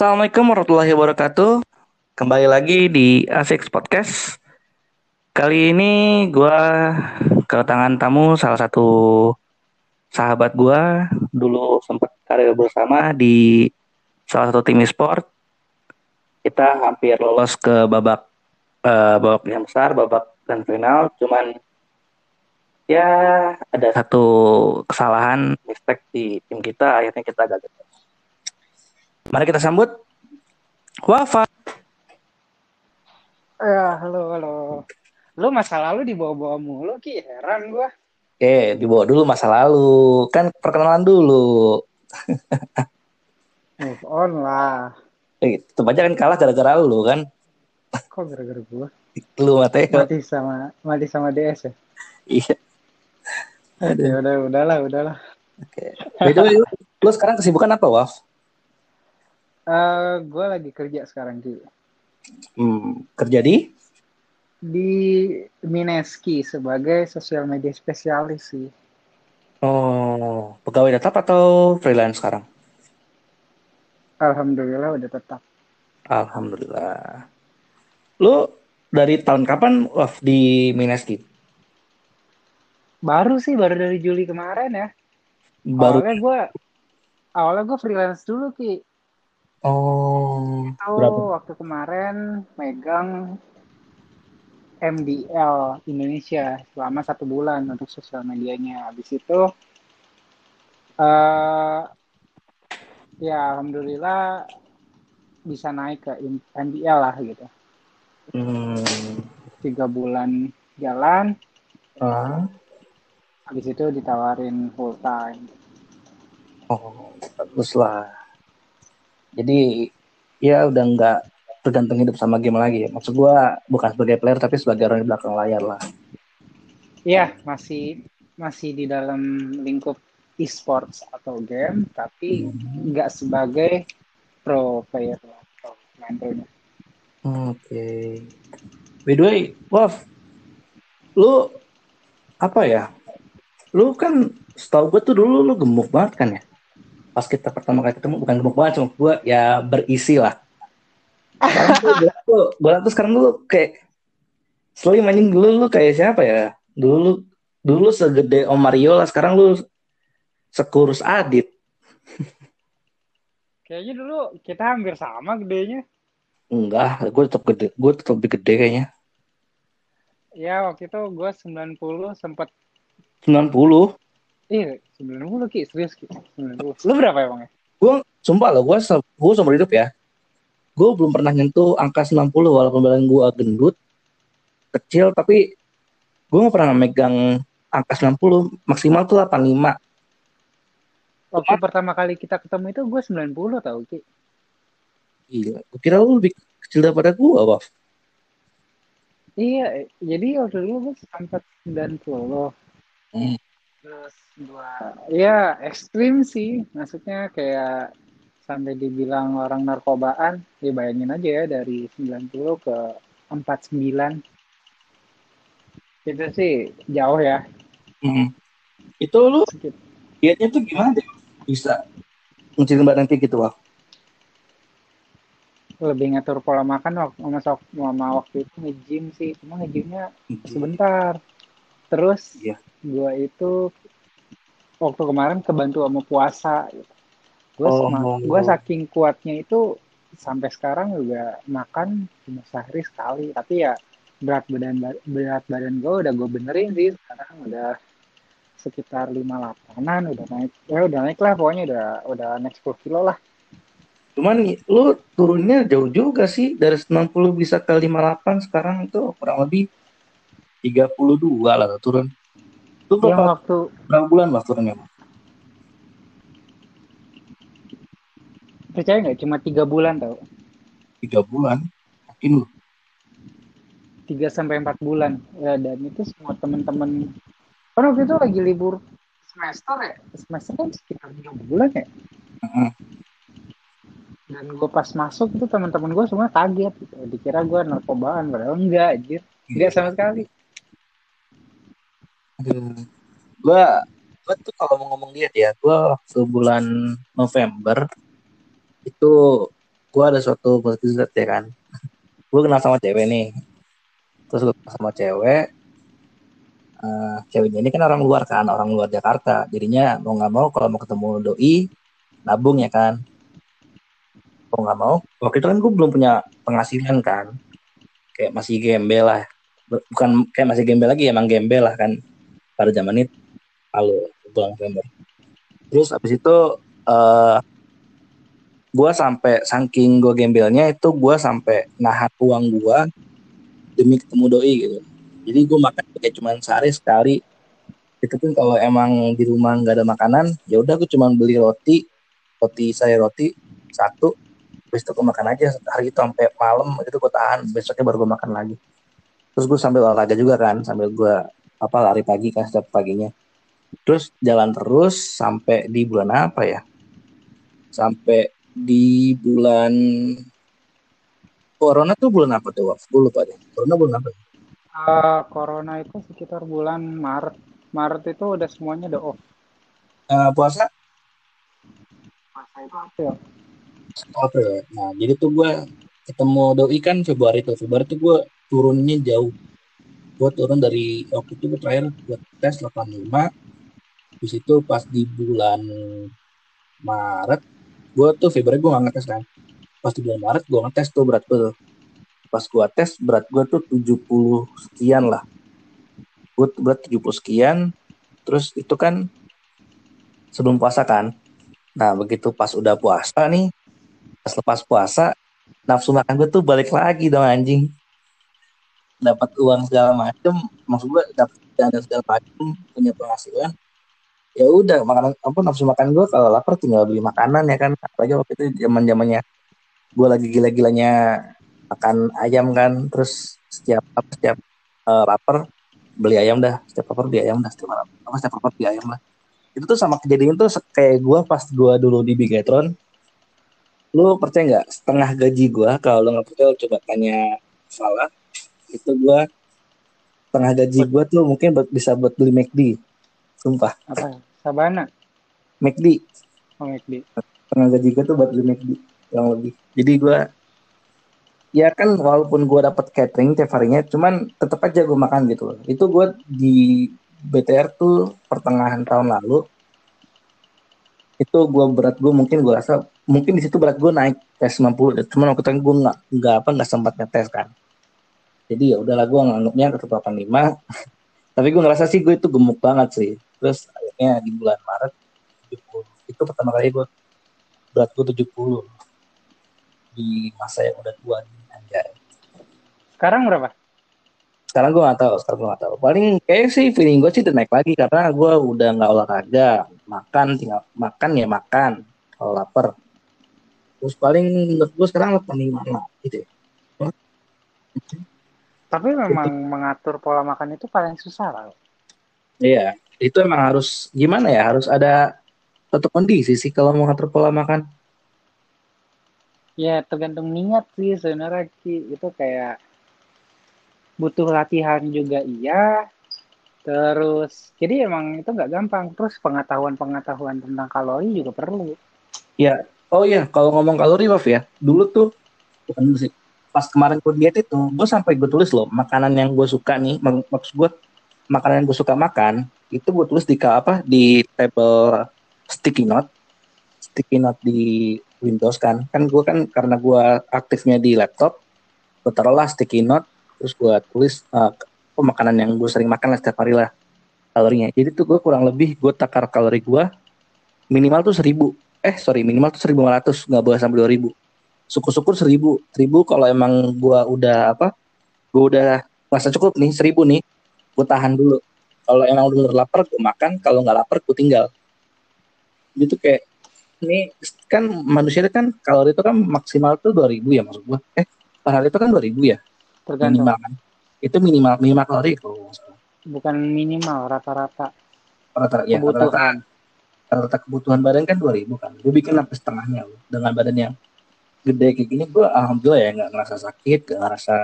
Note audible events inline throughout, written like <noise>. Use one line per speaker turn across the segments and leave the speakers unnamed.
Assalamualaikum warahmatullahi wabarakatuh. Kembali lagi di Asix Podcast. Kali ini gue kedatangan tamu salah satu sahabat gue dulu sempat karir bersama di salah satu tim e-sport. Kita hampir lolos ke babak eh, babak yang besar, babak dan final. Cuman ya ada satu kesalahan mistake di tim kita akhirnya kita gagal. Mari kita sambut Wafa.
Ya, halo, halo. Lu masa lalu dibawa-bawa mulu, Ki. Heran gua.
Oke, dibawa dulu masa lalu. Kan perkenalan dulu.
Move on lah.
Eh, tetep aja kan kalah gara-gara lu kan.
Kok gara-gara gua?
Lu Mateo.
Mati sama mati sama DS ya?
Iya. Aduh.
Ya udah, udahlah, udahlah.
Oke. By the way, lu, lu sekarang kesibukan apa, Waf?
Eh, gua lagi kerja sekarang, Ki.
Hmm, kerja di?
Di Mineski sebagai sosial media spesialis sih.
Oh, pegawai tetap atau freelance sekarang?
Alhamdulillah udah tetap.
Alhamdulillah. Lu dari tahun kapan Waf di Mineski?
Baru sih, baru dari Juli kemarin ya.
Baru.
Awalnya gua awalnya gua freelance dulu, Ki.
Oh,
Itu
berapa?
waktu kemarin megang MDL Indonesia selama satu bulan untuk sosial medianya. Habis itu, eh ya alhamdulillah bisa naik ke MDL lah gitu.
Hmm.
Tiga bulan jalan,
Ah.
habis itu ditawarin full time.
Oh, bagus lah. Jadi ya udah nggak tergantung hidup sama game lagi. Maksud gua bukan sebagai player tapi sebagai orang di belakang layar lah.
Iya, masih masih di dalam lingkup e-sports atau game, tapi nggak sebagai pro player atau main pro-nya.
Oke. By the way, Waf, lu apa ya? Lu kan setahu gue tuh dulu lu gemuk banget kan ya? Pas kita pertama kali ketemu bukan gemuk banget, cuma gue ya berisi lah. Sekarang tuh, gue tuh, gue tuh sekarang dulu kayak selain anjing dulu lu kayak siapa ya? Dulu dulu segede Om Mario lah, sekarang lu sekurus Adit.
Kayaknya dulu kita hampir sama gedenya.
Enggak, gue tetap gede, gue tetap lebih gede kayaknya.
Ya, waktu itu gue 90 sempat
90.
Ih, 90 Ki, serius Ki. 90. Lu berapa emangnya?
gue sumpah loh gue gue seumur hidup ya gue belum pernah nyentuh angka 90 walaupun badan gue gendut kecil tapi gue gak pernah megang angka 90 maksimal tuh 85
Waktu pertama kali kita ketemu itu gue 90 tau Ki.
gila gue kira lu lebih kecil daripada gue Waf
Iya, jadi waktu dulu gue sempat 90.
Hmm.
Terus gua ya ekstrim sih. Maksudnya kayak sampai dibilang orang narkobaan. Ya bayangin aja ya dari 90 ke 49. Itu sih jauh ya.
Hmm. itu lu
Sedikit.
dietnya tuh gimana deh bisa ngecilin badan kayak gitu Waf
Lebih ngatur pola makan waktu sama, sama waktu itu nge-gym sih. Cuma nge-gymnya sebentar. Terus
Iya.
gua itu waktu kemarin kebantu sama puasa. Gitu. Gue
Oh.
gua saking kuatnya itu sampai sekarang juga makan cuma sehari sekali. Tapi ya berat badan berat badan gue udah gue benerin sih sekarang udah sekitar 58an udah naik ya udah naik lah pokoknya udah udah naik 10 kilo lah
cuman lu turunnya jauh juga sih dari 90 bisa ke 58 sekarang itu kurang lebih 32 lah turun.
Yang
berapa,
waktu
berapa bulan Waf turunnya
percaya nggak? Cuma tiga bulan tau.
Tiga bulan? Yakin lu?
3 sampai 4 bulan. Ya, dan itu semua temen-temen. Kan waktu itu lagi libur semester ya? Semester kan sekitar 3 bulan ya?
Heeh.
dan gue pas masuk itu teman-teman gue semua kaget. Gitu. dikira gue narkobaan padahal enggak anjir. Enggak sama sekali
Aduh. Gua gua tuh kalau mau ngomong diet ya, gua waktu bulan November itu gue ada suatu mukjizat ya kan. Gue kenal sama cewek nih. Terus gue kenal sama cewek uh, ceweknya ini kan orang luar kan orang luar Jakarta. Jadinya mau nggak mau kalau mau ketemu doi nabung ya kan. Mau nggak mau waktu itu kan gue belum punya penghasilan kan. Kayak masih gembel lah. Bukan kayak masih gembel lagi emang gembel lah kan zaman itu. Lalu bulan November terus abis itu uh, gue sampai saking gue gembelnya itu gue sampai nahan uang gue demi ketemu doi gitu. Jadi gue makan kayak cuma sehari sekali. Itu pun kalau emang di rumah nggak ada makanan ya udah gue cuma beli roti roti saya roti satu. Besok gue makan aja hari itu sampai malam itu gue tahan. Besoknya baru gue makan lagi. Terus gue sambil olahraga juga kan sambil gue apa lari pagi kan setiap paginya terus jalan terus sampai di bulan apa ya sampai di bulan Corona tuh bulan apa tuh? Gue lupa deh. Corona bulan apa?
Uh, corona itu sekitar bulan Maret. Maret itu udah semuanya udah off.
Uh, puasa?
Puasa itu April.
April. Nah, jadi tuh gue ketemu doi kan Februari tuh. Februari tuh gue turunnya jauh. Gue turun dari waktu itu gue terakhir buat tes 85. Di situ pas di bulan Maret gue tuh Februari gue gak ngetes kan. Pas di bulan Maret gue ngetes tuh berat gue tuh. Pas gue tes berat gue tuh 70 sekian lah. Gue berat 70 sekian. Terus itu kan sebelum puasa kan. Nah begitu pas udah puasa nih pas lepas puasa nafsu makan gue tuh balik lagi dong anjing dapat uang segala macem maksud gue dapat dana segala macem punya penghasilan ya udah makanan apa nafsu makan gue kalau lapar tinggal beli makanan ya kan? Apalagi waktu itu zaman zamannya gue lagi gila-gilanya makan ayam kan terus setiap apa setiap uh, lapar beli ayam dah setiap lapar beli ayam dah setiap lapar apa setiap lapar beli ayam lah. Itu tuh sama kejadian tuh kayak gue pas gue dulu di Bigetron. Lu percaya nggak setengah gaji gue kalau lu nggak percaya coba tanya salah itu gue setengah gaji gue tuh mungkin bisa buat beli McD Sumpah.
Apa? Sabana.
McD.
Oh, McD.
Tengah gaji gue tuh buat beli McD yang lebih. Jadi gue ya kan walaupun gue dapat catering tiap harinya, cuman tetap aja gue makan gitu Itu gue di BTR tuh pertengahan tahun lalu itu gue berat gue mungkin gue rasa mungkin di situ berat gue naik tes 90 cuman waktu itu gue nggak nggak apa nggak sempat ngetes kan jadi ya udahlah gue nganggapnya ke 85 <laughs> tapi gue ngerasa sih gue itu gemuk banget sih. Terus akhirnya di bulan Maret 70 itu pertama kali gue berat gue 70 di masa yang udah tua nih anjay.
Sekarang berapa?
Sekarang gue gak tahu sekarang gue gak tahu. Paling kayak sih feeling gue sih udah naik lagi karena gue udah nggak olahraga. Makan tinggal makan ya makan kalau lapar. Terus paling menurut gue sekarang paling mana gitu ya.
Tapi memang mengatur pola makan itu paling susah lah.
Iya, itu emang harus gimana ya? Harus ada satu kondisi sih kalau mau ngatur pola makan.
Ya tergantung niat sih sebenarnya Ki. Itu kayak butuh latihan juga iya. Terus jadi emang itu nggak gampang. Terus pengetahuan-pengetahuan tentang kalori juga perlu.
Ya, oh iya kalau ngomong kalori Baf ya. Dulu tuh bukan dulu sih pas kemarin gue diet itu gue sampai gue tulis loh makanan yang gue suka nih mak maksud gue makanan yang gue suka makan itu gue tulis di apa di table sticky note sticky note di Windows kan. Kan gue kan karena gue aktifnya di laptop gue taruhlah sticky note terus gue tulis uh, makanan yang gue sering makan lah setiap hari lah kalorinya. Jadi tuh gue kurang lebih gue takar kalori gue minimal tuh seribu eh sorry minimal tuh seribu lima ratus nggak boleh sampai dua ribu syukur-syukur seribu seribu kalau emang gua udah apa gua udah masa cukup nih seribu nih gua tahan dulu. Kalau emang udah lapar gua makan kalau nggak lapar gua tinggal. Gitu kayak ini kan manusia kan kalori itu kan maksimal tuh dua ribu ya maksud gua. Eh per hari itu kan dua ribu ya?
Tergantung. Minimal kan?
Itu minimal minimal kalori itu
bukan minimal rata-rata.
Rata-rata ya rata-rata. Rata kebutuhan badan kan dua ribu kan? Gue bikin sampai setengahnya loh, dengan badan yang gede kayak gini gue alhamdulillah ya nggak ngerasa sakit nggak ngerasa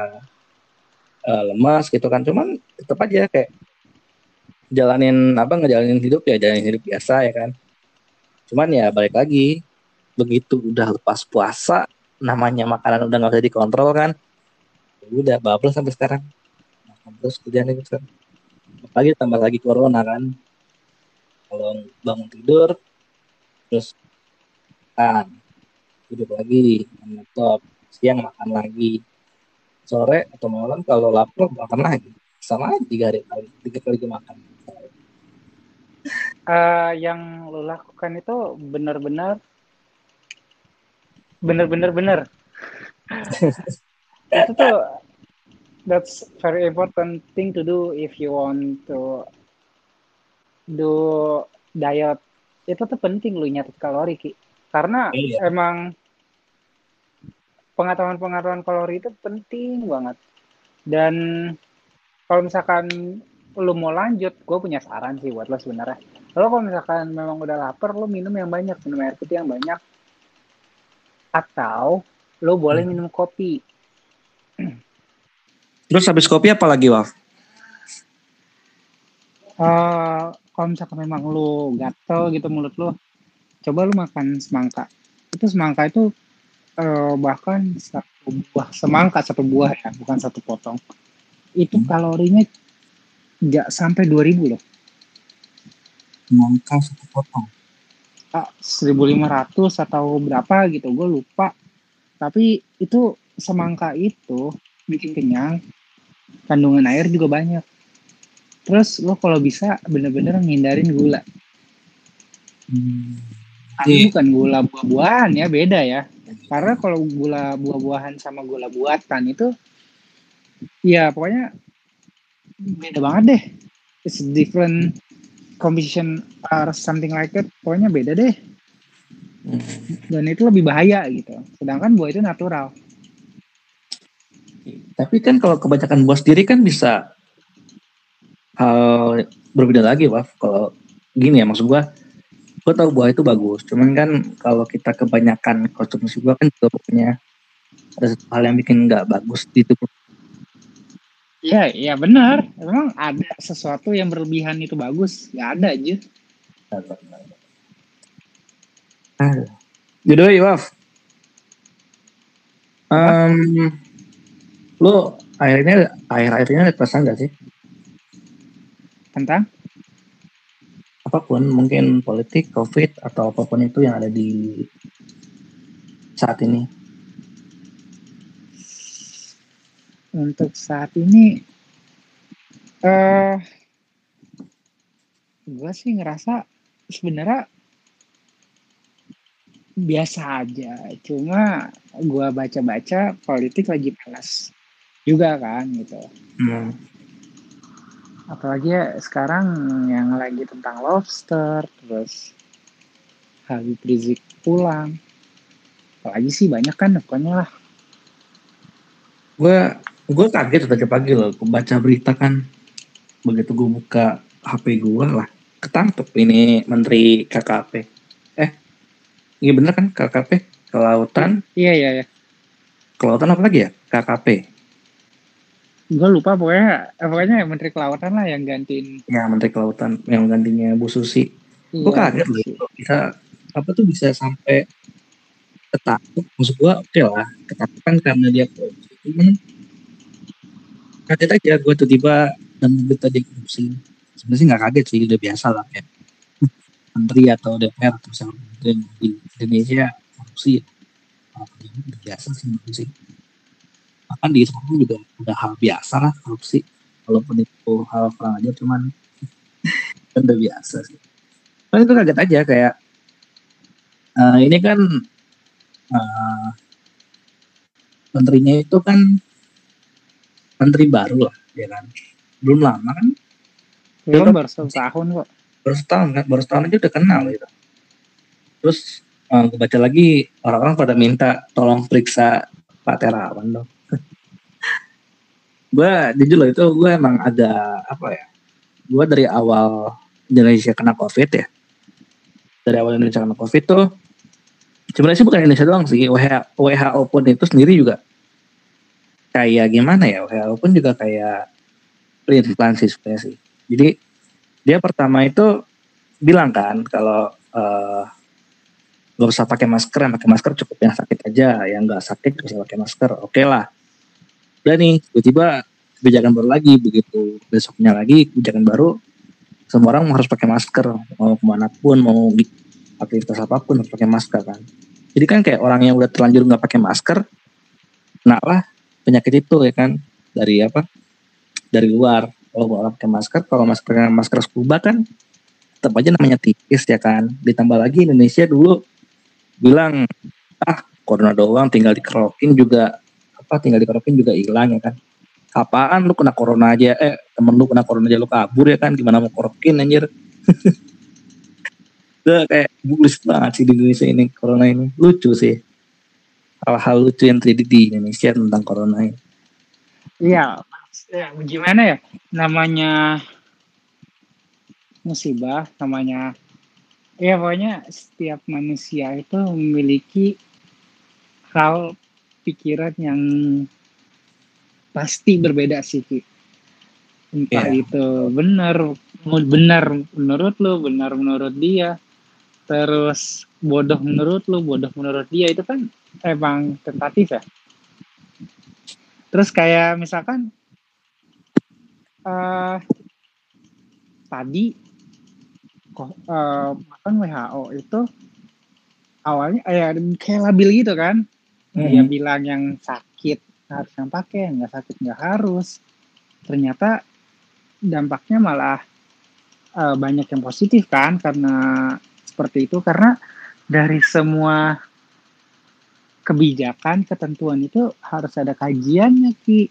uh, lemas gitu kan. Cuman tetap aja kayak jalanin apa ngejalanin hidup ya jalanin hidup biasa ya kan. Cuman ya balik lagi begitu udah lepas puasa namanya makanan udah nggak bisa dikontrol kan Ya udah bablas sampai sekarang. Terus kerjaan itu sekarang apalagi tambah lagi corona kan. Kalau bangun tidur terus makan tidur lagi laptop siang makan lagi. Sore atau malam kalau lapar makan lagi sama aja tiga hari kali tiga kali makan. <laughs>
Eh, yang lo lakukan itu benar-benar benar-benar benar. <laughs> Itu tuh that's very important thing to do if you want to do diet. Itu tuh penting lu nyatet kalori ki karena
Iya.
emang pengetahuan-pengetahuan kalori itu penting banget dan kalau misalkan lu mau lanjut gue punya saran sih buat lo sebenarnya lo kalau misalkan memang udah lapar lo minum yang banyak minum air putih yang banyak atau lo boleh
Hmm.
minum kopi <clears throat>
terus habis kopi apa lagi Waf?
Eh, kalau misalkan memang lu gatel gitu mulut lu, coba lu makan semangka. Itu semangka itu eh, bahkan satu buah semangka satu buah ya, bukan satu potong. Itu
Hmm.
kalorinya nggak sampai 2000 loh.
Semangka satu potong.
Ah, 1500 atau berapa gitu, gue lupa. Tapi itu semangka itu bikin kenyang, kandungan air juga banyak. Terus lo kalau bisa bener-bener ngindarin gula.
Hmm.
Tapi
Iya.
bukan gula buah-buahan ya, beda ya. Karena kalau gula buah-buahan sama gula buatan itu, ya pokoknya beda banget deh. It's different composition or something like that. Pokoknya beda deh.
Hmm.
Dan itu lebih bahaya gitu. Sedangkan buah itu natural.
Tapi kan kalau kebanyakan buah sendiri kan bisa hal berbeda lagi, Waf. Kalau gini ya maksud gua, gua tahu buah itu bagus. Cuman kan kalau kita kebanyakan konsumsi buah kan juga punya ada satu hal yang bikin nggak bagus di tubuh.
Iya, iya benar. Memang ada sesuatu yang berlebihan itu bagus. Ya ada aja.
Ah. Jadi, Waf. Um, lo akhirnya akhir-akhirnya ada perasaan gak sih?
Tentang
apa pun mungkin politik, covid atau apa pun itu yang ada di saat ini.
untuk saat ini eh gue sih ngerasa sebenarnya biasa aja cuma gue baca-baca politik lagi panas juga kan gitu
Hmm.
Apalagi ya sekarang yang lagi tentang lobster terus Habib Rizik pulang apalagi sih banyak kan pokoknya lah
Gue gue kaget tadi pagi loh, baca berita kan begitu gue buka HP gue lah ketangkep ini Menteri KKP. Eh, iya bener kan KKP kelautan,
iya iya iya
kelautan apa lagi ya? KKP.
Gue lupa pokoknya eh, pokoknya Menteri Kelautan lah yang gantiin
Ya Menteri Kelautan yang gantinya Bu Susi. Gue
Iya,
kaget loh bisa apa tuh bisa sampai ketangkep. Maksud gue oke lah ketangkepan karena dia korupsi. Cuman kaget aja gue tiba-tiba dan berita dia korupsi. Sebenarnya sih nggak kaget sih udah biasa lah kayak <laughs> menteri atau DPR atau misalnya di Indonesia korupsi. Ah, Udah biasa sih sih. Bahkan di sana juga udah hal biasa lah korupsi. Walaupun itu hal kurang aja cuman <laughs> kan udah biasa sih. Cuman itu kaget aja kayak eh, ini kan eh, menterinya itu kan menteri baru lah ya kan? Belum lama kan?
Belum baru satu tahun kok.
Baru setahun kan? Baru setahun aja udah kenal gitu. Terus gue baca lagi orang-orang pada minta tolong periksa Pak Terawan dong gue jujur loh itu gue emang ada apa ya gue dari awal Indonesia kena covid ya. Dari awal Indonesia kena covid tuh sebenarnya sih bukan Indonesia doang sih WHO, pun itu sendiri juga kayak gimana ya WHO pun juga kayak pelin-pelan sih. Sih jadi dia pertama itu bilang kan kalau eh, gak usah pakai masker yang pakai masker cukup yang sakit aja yang nggak sakit gak usah pakai masker oke okay lah udah nih tiba-tiba kebijakan baru lagi begitu besoknya lagi kebijakan baru semua orang harus pakai masker mau ke mana pun mau aktivitas apa pun harus pakai masker kan. Jadi kan kayak orang yang udah terlanjur nggak pakai masker nah lah penyakit itu ya kan dari apa dari luar. Kalau orang pakai masker kalau maskernya masker scuba kan tetap aja namanya tipis ya kan. Ditambah lagi Indonesia dulu bilang ah corona doang tinggal dikerokin juga apa tinggal dikerokin juga hilang ya kan. Apaan lu kena corona aja eh temen lu kena corona aja lu kabur ya kan. Gimana mau kerokin anjir? <laughs> Udah kayak bulus banget sih di Indonesia ini corona ini. Lucu sih. Hal-hal lucu yang terjadi di Indonesia tentang corona ini.
Iya ya, gimana ya? Namanya musibah namanya ya pokoknya setiap manusia itu memiliki hal pikiran yang pasti berbeda sih Ki. entah yeah. itu benar benar menurut lo benar menurut dia terus bodoh menurut lo bodoh menurut dia itu kan emang tentatif ya terus kayak misalkan uh, tadi uh, kan WHO itu awalnya ya kayak labil gitu kan hmm. dia bilang yang sakit harus yang pakai nggak sakit nggak harus. Ternyata dampaknya malah uh, banyak yang positif kan karena seperti itu. Karena dari semua kebijakan ketentuan itu harus ada kajiannya ki.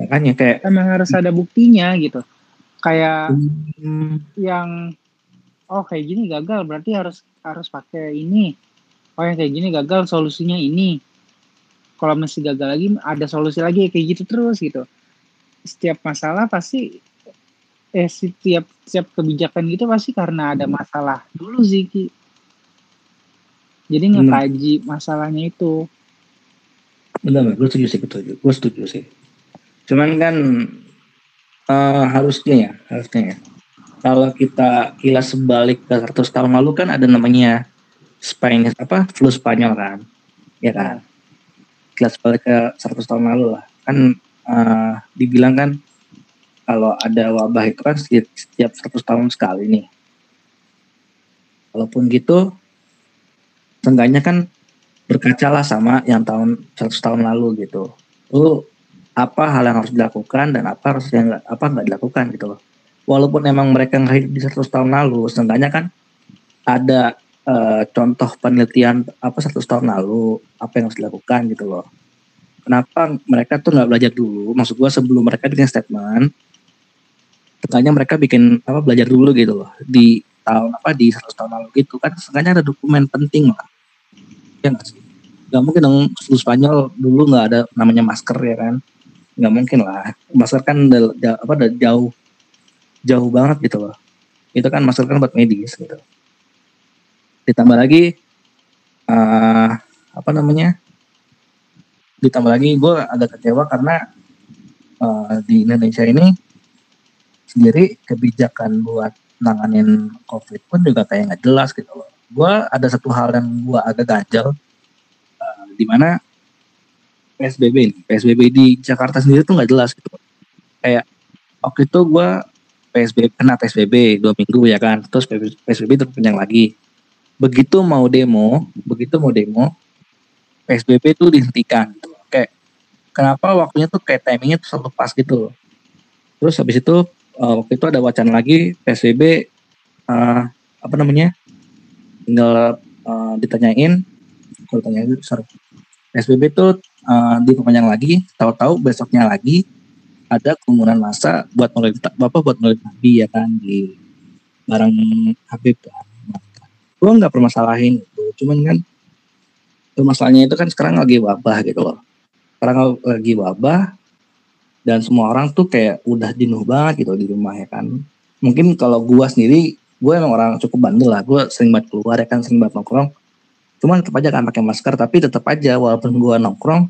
Makanya kayak
emang harus ada buktinya gitu. Kayak hmm. yang oh kayak gini gagal berarti harus harus pakai ini oh yang kayak gini gagal solusinya ini. Kalau masih gagal lagi ada solusi lagi kayak gitu terus gitu. Setiap masalah pasti eh setiap setiap kebijakan gitu pasti karena ada masalah dulu sih Ki. jadi ngekaji masalahnya itu.
Benar gue setuju sih betul gue setuju sih. Cuman kan uh, harusnya ya harusnya ya. Kalau kita kilas sebalik ke 100 tahun lalu kan ada namanya Spanish apa flu Spanyol kan? Ya kan? Kilas balik ke 100 tahun lalu lah. Kan uh, dibilang kan kalau ada wabah itu kan setiap 100 tahun sekali nih. Walaupun gitu seenggaknya kan berkacalah sama yang tahun 100 tahun lalu gitu. Lu apa hal yang harus dilakukan dan apa harus yang apa nggak dilakukan gitu loh. Walaupun emang mereka nggak di 100 tahun lalu, seenggaknya kan ada uh, contoh penelitian apa 100 tahun lalu apa yang harus dilakukan gitu loh. Kenapa mereka tuh nggak belajar dulu? Maksud gua sebelum mereka bikin statement, seenggaknya mereka bikin apa belajar dulu gitu loh di tahun apa di 100 tahun lalu gitu kan seenggaknya ada dokumen penting lah. Ya nggak sih? Gak mungkin dong flu Spanyol dulu nggak ada namanya masker ya kan nggak mungkin lah masker kan udah, apa udah jauh jauh banget gitu loh itu kan masker kan buat medis gitu ditambah lagi uh, apa namanya ditambah lagi gue agak kecewa karena uh, di Indonesia ini sendiri kebijakan buat nanganin COVID pun juga kayak nggak jelas gitu loh. Gue ada satu hal yang gue agak ganjel, uh, di mana PSBB ini. PSBB di Jakarta sendiri tuh nggak jelas gitu. Kayak waktu itu gue PSBB kena PSBB dua minggu ya kan, terus PSBB terpanjang lagi. Begitu mau demo, begitu mau demo, PSBB itu dihentikan. Kayak kenapa waktunya tuh kayak timingnya tuh selalu pas gitu. Terus habis itu uh, waktu itu ada wacana lagi PSBB uh, eh, apa namanya tinggal uh, ditanyain kalau tanyain sorry PSBB itu uh, diperpanjang lagi, tahu-tahu besoknya lagi ada kerumunan masa buat mulai bapak buat mulai nabi ya kan di barang Habib kan. Gue nggak permasalahin itu, cuman kan masalahnya itu kan sekarang lagi wabah gitu loh. Sekarang lagi wabah dan semua orang tuh kayak udah jenuh banget gitu di rumah ya kan. Mungkin kalau gue sendiri, gue emang orang cukup bandel lah. Gue sering banget keluar ya kan, sering banget nongkrong cuman tetap aja kan pakai masker tapi tetap aja walaupun gue nongkrong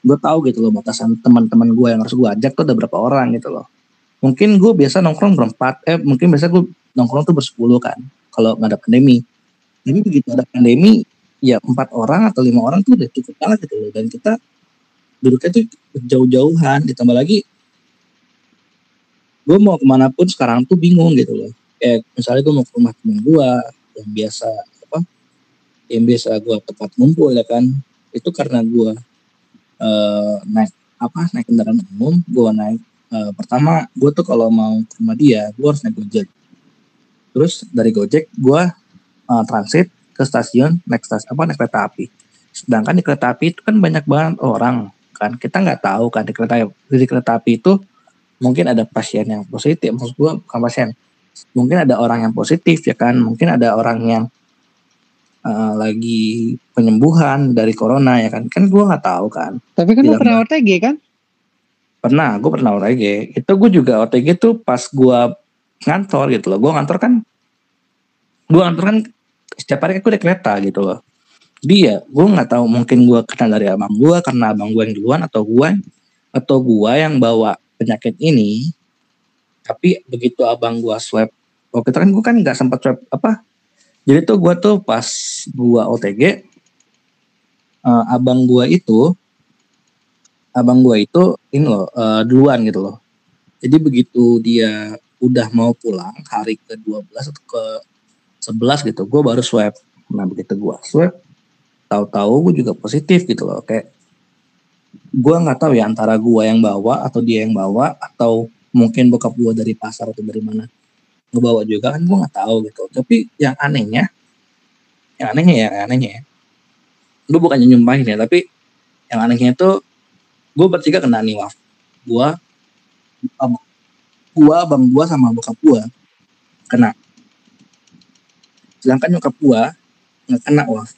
gue tahu gitu loh batasan teman-teman gue yang harus gue ajak tuh ada berapa orang gitu loh mungkin gue biasa nongkrong berempat eh mungkin biasa gue nongkrong tuh bersepuluh kan kalau nggak ada pandemi tapi begitu ada pandemi ya empat orang atau lima orang tuh udah cukup banget gitu loh. Dan kita duduknya tuh jauh-jauhan. Ditambah lagi gue mau ke mana pun sekarang tuh bingung gitu loh. Kayak misalnya gue mau ke rumah temen gue yang biasa apa yang biasa gue tempat ngumpul ya kan. Itu karena gue uh, naik apa naik kendaraan umum gue naik uh, pertama gue tuh kalau mau ke rumah dia gue harus naik gojek. Terus dari gojek gue uh, transit ke stasiun naik stasiun apa naik kereta api. Sedangkan di kereta api itu kan banyak banget orang kan? Kita nggak tahu kan di kereta di kereta api itu mungkin ada pasien yang positif maksud gue bukan pasien. Mungkin ada orang yang positif ya kan? Mungkin ada orang yang uh, lagi penyembuhan dari corona ya kan? Kan gue nggak tahu kan.
Tapi kan lu pernah OTG kan?
Pernah gue pernah OTG itu gue juga OTG tuh pas gue ngantor gitu loh. Gue ngantor kan gue ngantor kan setiap hari aku udah kereta gitu loh. Dia gue nggak tahu mungkin gue kenal dari abang gue karena abang gue yang duluan atau gue atau gue yang bawa penyakit ini. Tapi begitu abang gue swab waktu itu kan gue kan nggak sempat swab apa? Jadi tuh gue tuh pas gue OTG uh, eh, abang gue itu abang gue itu ini loh uh, duluan gitu loh. Jadi begitu dia udah mau pulang hari ke 12 atau ke 11 gitu gue baru swab. Nah begitu gue swab tahu-tahu gue juga positif gitu loh kayak gue nggak tahu ya antara gue yang bawa atau dia yang bawa atau mungkin bokap gue dari pasar atau dari mana ngebawa juga kan gue nggak tahu gitu. Tapi yang anehnya yang anehnya ya yang anehnya ya gue bukannya nyumpahin ya tapi yang anehnya itu gue bertiga kena nih waf. Gue gue bang gue sama bokap gue kena sedangkan nyokap gue nggak kena waf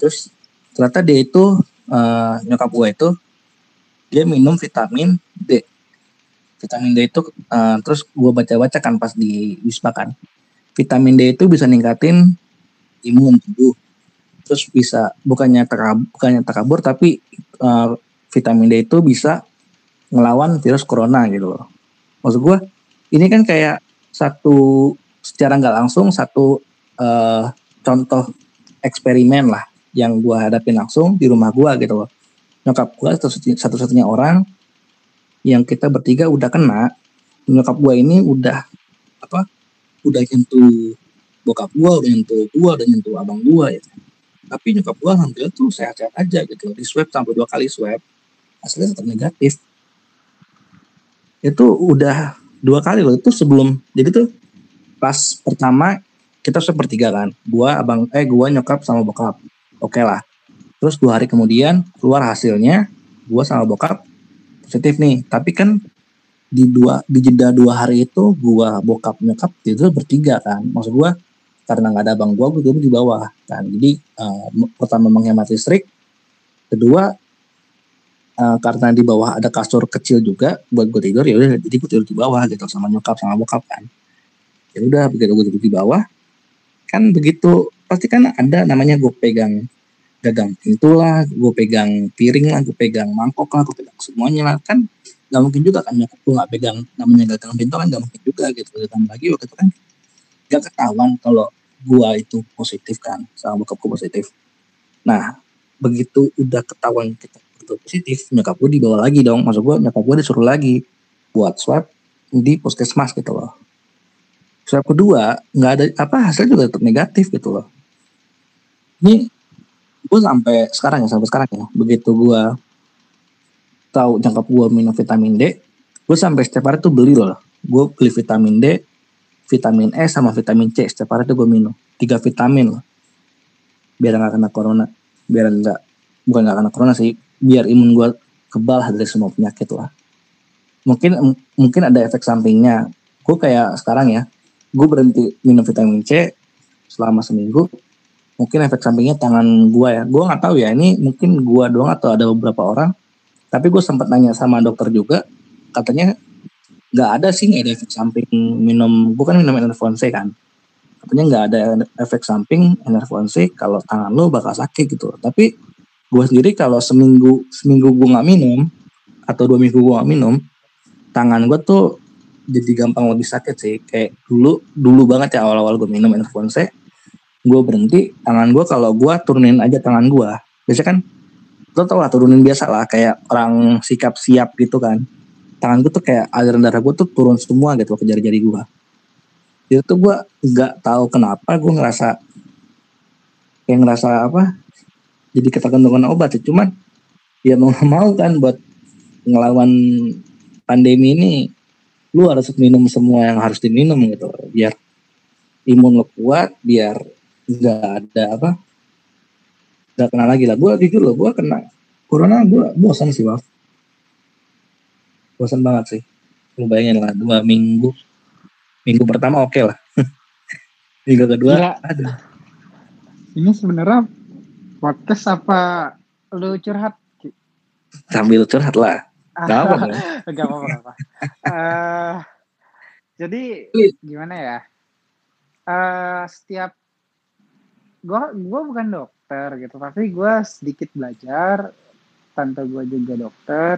terus ternyata dia itu uh, nyokap gue itu dia minum vitamin D. Vitamin D itu uh, terus gue baca-baca kan pas di wisma kan. Vitamin D itu bisa ningkatin imun tubuh. Terus bisa bukannya terkabur, bukannya terkabur tapi uh, vitamin D itu bisa ngelawan virus corona gitu loh. Maksud gue ini kan kayak satu secara nggak langsung satu uh, contoh eksperimen lah yang gue hadapin langsung di rumah gue gitu loh. Nyokap gue satu-satunya orang yang kita bertiga udah kena. Nyokap gue ini udah apa udah nyentuh bokap gue udah nyentuh gue udah nyentuh abang gue ya tapi nyokap gue alhamdulillah tuh sehat-sehat aja gitu di swab sampai dua kali swab hasilnya tetap negatif. Itu udah dua kali loh itu sebelum jadi tuh pas pertama kita swab bertiga kan. Gua abang eh gua nyokap sama bokap. Oke okay lah. Terus dua hari kemudian keluar hasilnya gue sama bokap positif nih. Tapi kan di dua di jeda dua hari itu gue bokap nyokap itu bertiga kan. Maksud gue karena nggak ada bang gue gue tidur di bawah kan. Jadi uh, pertama menghemat listrik kedua uh, karena di bawah ada kasur kecil juga buat gue tidur ya udah jadi gue tidur di bawah gitu sama nyokap sama bokap kan ya udah begitu gue tidur di bawah. Kan begitu. Pasti kan ada namanya gue pegang gagang pintu lah, gue pegang piring lah, gue pegang mangkok lah, gue pegang semuanya lah. Kan nggak mungkin juga kan nyokap gue nggak pegang namanya gagang pintu kan nggak mungkin juga gitu. Dan lagi waktu itu kan gak ketahuan kalau gue itu positif kan sama bokap gue positif. Nah begitu udah ketahuan kita itu positif nyokap gue dibawa lagi dong. Maksud gue nyokap gue disuruh lagi buat swab di puskesmas gitu loh swab kedua nggak ada apa hasil juga tetap negatif gitu loh. Ini gue sampai sekarang ya sampai sekarang ya begitu gue tahu jangkap gue minum vitamin D gue sampai setiap hari tuh beli loh. Gue beli vitamin D vitamin E sama vitamin C. Setiap hari tuh gue minum. Tiga vitamin loh. Biar nggak kena corona. Biar nggak bukan nggak kena corona sih biar imun gue kebal dari semua penyakit lah. Mungkin mungkin ada efek sampingnya. Gue kayak sekarang ya gue berhenti minum vitamin C selama seminggu. Mungkin efek sampingnya tangan gua ya. Gua nggak tahu ya ini mungkin gua doang atau ada beberapa orang. Tapi gue sempat nanya sama dokter juga katanya nggak ada sih nggak ada efek samping minum. Bukan minum enervon C kan. Katanya nggak ada efek samping enervon C kalau tangan lo bakal sakit gitu. Tapi gue sendiri kalau seminggu seminggu gue nggak minum atau dua minggu gue nggak minum tangan gue tuh jadi gampang lebih sakit sih. Kayak dulu dulu banget ya awal-awal gue minum Enervonse gue berhenti tangan gue kalau gue turunin aja tangan gue biasanya kan lo tau lah turunin biasa lah kayak orang sikap siap gitu kan. Tangan gue tuh kayak aliran darah gue tuh turun semua gitu ke jari-jari gue itu tuh gue nggak tahu kenapa gue ngerasa kayak ngerasa apa jadi ketergantungan obat ya cuman ya mau mau kan buat ngelawan pandemi ini lu harus minum semua yang harus diminum gitu biar imun lo kuat biar nggak ada apa nggak kena lagi lah. Gue jujur loh gue kena corona gue bosan sih Waf bosan banget sih. Lu bayangin lah dua minggu. Minggu pertama oke lah. <laughs> Minggu kedua
Gila.
aduh.
Ini sebenarnya podcast apa lu curhat?
Sambil curhat lah Gak
apa-apa. <laughs> gak apa. Eh, jadi gimana ya? Eh, setiap gua gua bukan dokter gitu, tapi gua sedikit belajar. Tante gua juga dokter.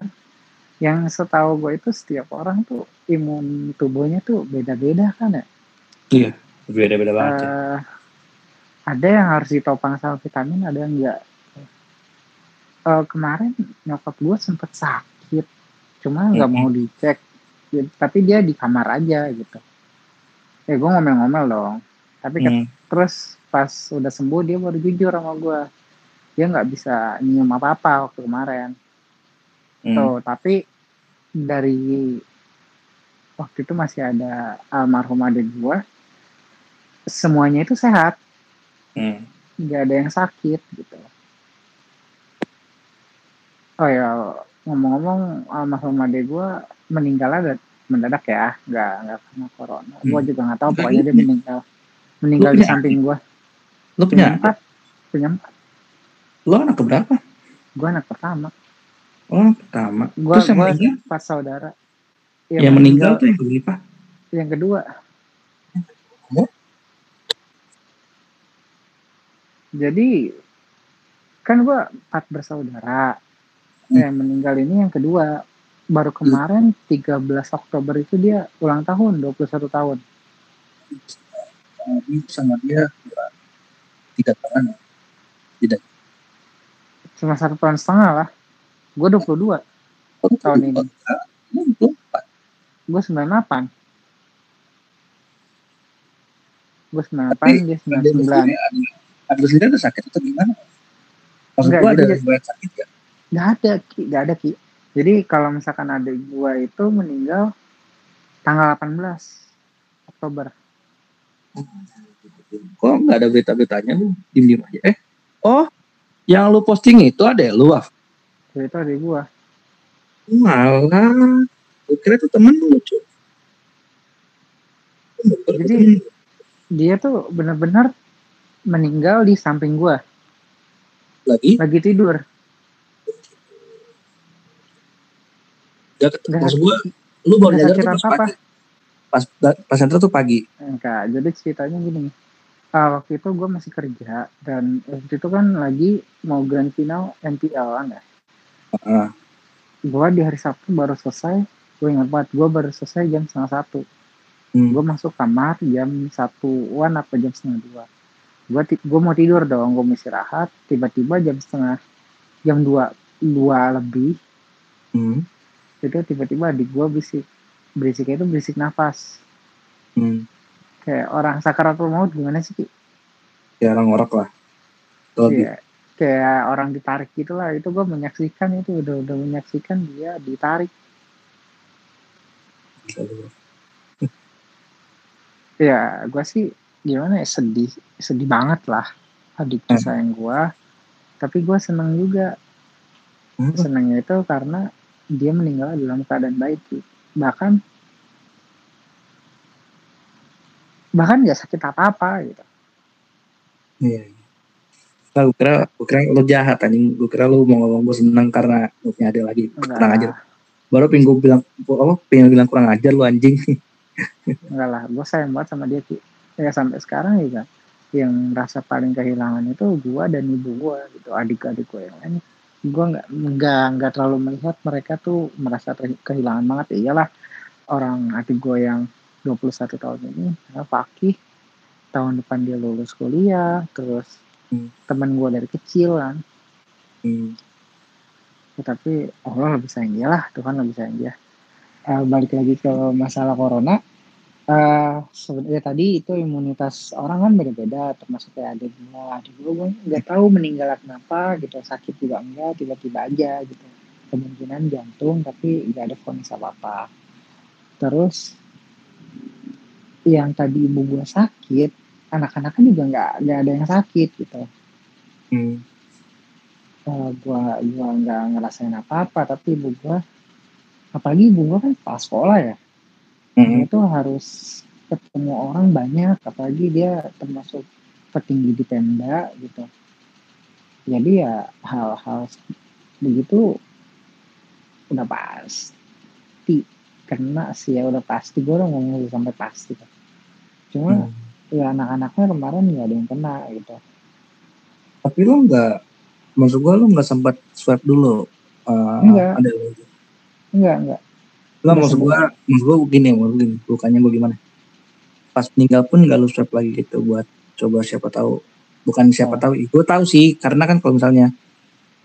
Yang setahu gue itu setiap orang tuh imun tubuhnya tuh beda-beda kan ya.
iya beda-beda banget ya.
Ada yang harus ditopang sama vitamin, ada yang enggak. Eh, kemarin nyokap gue sempet sakit, cuma nggak
Mm-mm.
mau dicek. Ya, tapi dia di kamar aja gitu. Ya gue ngomel-ngomel dong. Tapi ket-
Hmm,
terus pas udah sembuh dia baru jujur sama gue. Dia nggak bisa nyium apa-apa waktu kemarin.
hmm.
Tuh, tapi dari waktu itu masih ada almarhum adik gue. Semuanya itu sehat.
Hmm.
nggak ada yang sakit gitu. Oh ya ngomong-ngomong almarhum adek gue meninggal ada mendadak ya, nggak nggak karena corona. Gue
Hmm.
juga nggak tahu pokoknya dia meninggal meninggal
Lu
di
punya
samping gue.
lu punya
empat, punya empat.
lu anak keberapa
Gue anak pertama.
oh anak pertama
Gue
yang
gue
meninggal
empat saudara.
yang meninggal tuh yang keberapa
yang kedua.
Oh.
Jadi kan gue empat bersaudara.
Hmm.
Yang meninggal ini yang kedua. Baru kemarin 13 Oktober itu dia ulang tahun 21 tahun.
Ini sama dia tiga tahun
Cuma satu tahun setengah lah. Gue 22.
oh,
Tahun ini.
Lu belum empat.
Gue 98. Gue 98,
Tapi
dia
Ada lu
99.
sendiri ada ada sakit atau gimana maksud gua ada riwayat sakit ya
Gak ada, Ki. Gak ada, Ki. Jadi kalau misalkan adik gue itu meninggal tanggal 18 Oktober.
kok nggak ada berita-beritanya lu diem diem aja eh oh yang lu posting itu ada ya lu Waf?
Jadi itu adik gue.
malah gue kira itu temen lu lucu
Jadi- Dia tuh bener-bener meninggal di samping gue.
lagi
Lagi tidur.
Gak,
Nggak
maksud gua lu baru nyadar tuh pas
apa-apa.
pagi pas pas center tuh pagi
Enggak, jadi ceritanya gini. Ah, waktu itu gue masih kerja dan waktu itu kan lagi mau grand final MPL kan ya.
Ah.
Gue di hari Sabtu baru selesai. Gue ingat banget, gue baru selesai jam setengah satu.
Hmm.
Gue masuk kamar jam satuan apa jam setengah dua. Gue gue mau tidur dong, gue mau istirahat. Tiba-tiba jam setengah jam dua dua lebih
Hmm.
Itu tiba-tiba adik gue berisik berisiknya itu berisik nafas
Hmm.
kayak orang sakaratul maut gimana sih Ki?
ya orang ngorok lah
Iya, kayak orang ditarik gitu lah itu gue menyaksikan itu udah udah menyaksikan dia ditarik <laughs> ya gue sih gimana ya sedih sedih banget lah adik
Hmm.
sayang gue tapi gue seneng juga
Hmm.
senangnya itu karena dia meninggal dalam keadaan baik Ki. bahkan bahkan gak sakit apa-apa gitu
Iya. Nah, gue kira, gue kira lu jahat anjing. Gue kira lu mau ngomong gue seneng karena lu punya adik lagi.
enggak
Kurang ajar. Baru pengen gue bilang, apa, pengen bilang kurang ajar lu anjing. <laughs>
enggak lah gue sayang banget sama dia Ki. ya sampai sekarang juga yang rasa paling kehilangan itu gue dan ibu gue gitu adik-adik gue yang lain gue nggak nggak nggak terlalu melihat mereka tuh merasa ter- kehilangan banget ya iyalah orang adik gue yang 21 tahun ini ya, Fakih tahun depan dia lulus kuliah terus
Hmm.
teman gue dari kecil kan
Hmm.
Ya, tapi Allah lebih sayang dia lah Tuhan lebih sayang dia Eh, balik lagi ke masalah corona eh sebenarnya tadi itu imunitas orang kan beda-beda termasuk kayak adik gue adik gue gue nggak tahu meninggal kenapa gitu sakit juga enggak tiba-tiba aja gitu. Kemungkinan jantung tapi nggak ada vonis apa apa terus yang tadi ibu gue sakit anak-anaknya juga nggak nggak ada yang sakit gitu.
Hmm.
Eh, gua gua nggak ngerasain apa-apa tapi ibu gua apalagi ibu gua kan pas sekolah ya
Hmm.
dia tuh harus ketemu orang banyak apalagi dia termasuk petinggi di Pemda gitu jadi ya hal-hal begitu udah pasti kena sih ya udah pasti gue udah ngomong sampai pasti cuma
Hmm.
ya anak-anaknya kemarin nggak ada yang kena gitu
Tapi lo nggak, maksud gua lo nggak sempat swab dulu. eh,
Nggak.
ada lo.
enggak enggak
Lah
Nggak
maksud gua, maksud gua gini, maksud gini, bukannya gua gimana? Pas meninggal pun nggak lu swab lagi gitu buat coba siapa tahu. Bukan siapa
Oh.
tahu, gue tahu sih, karena kan kalau misalnya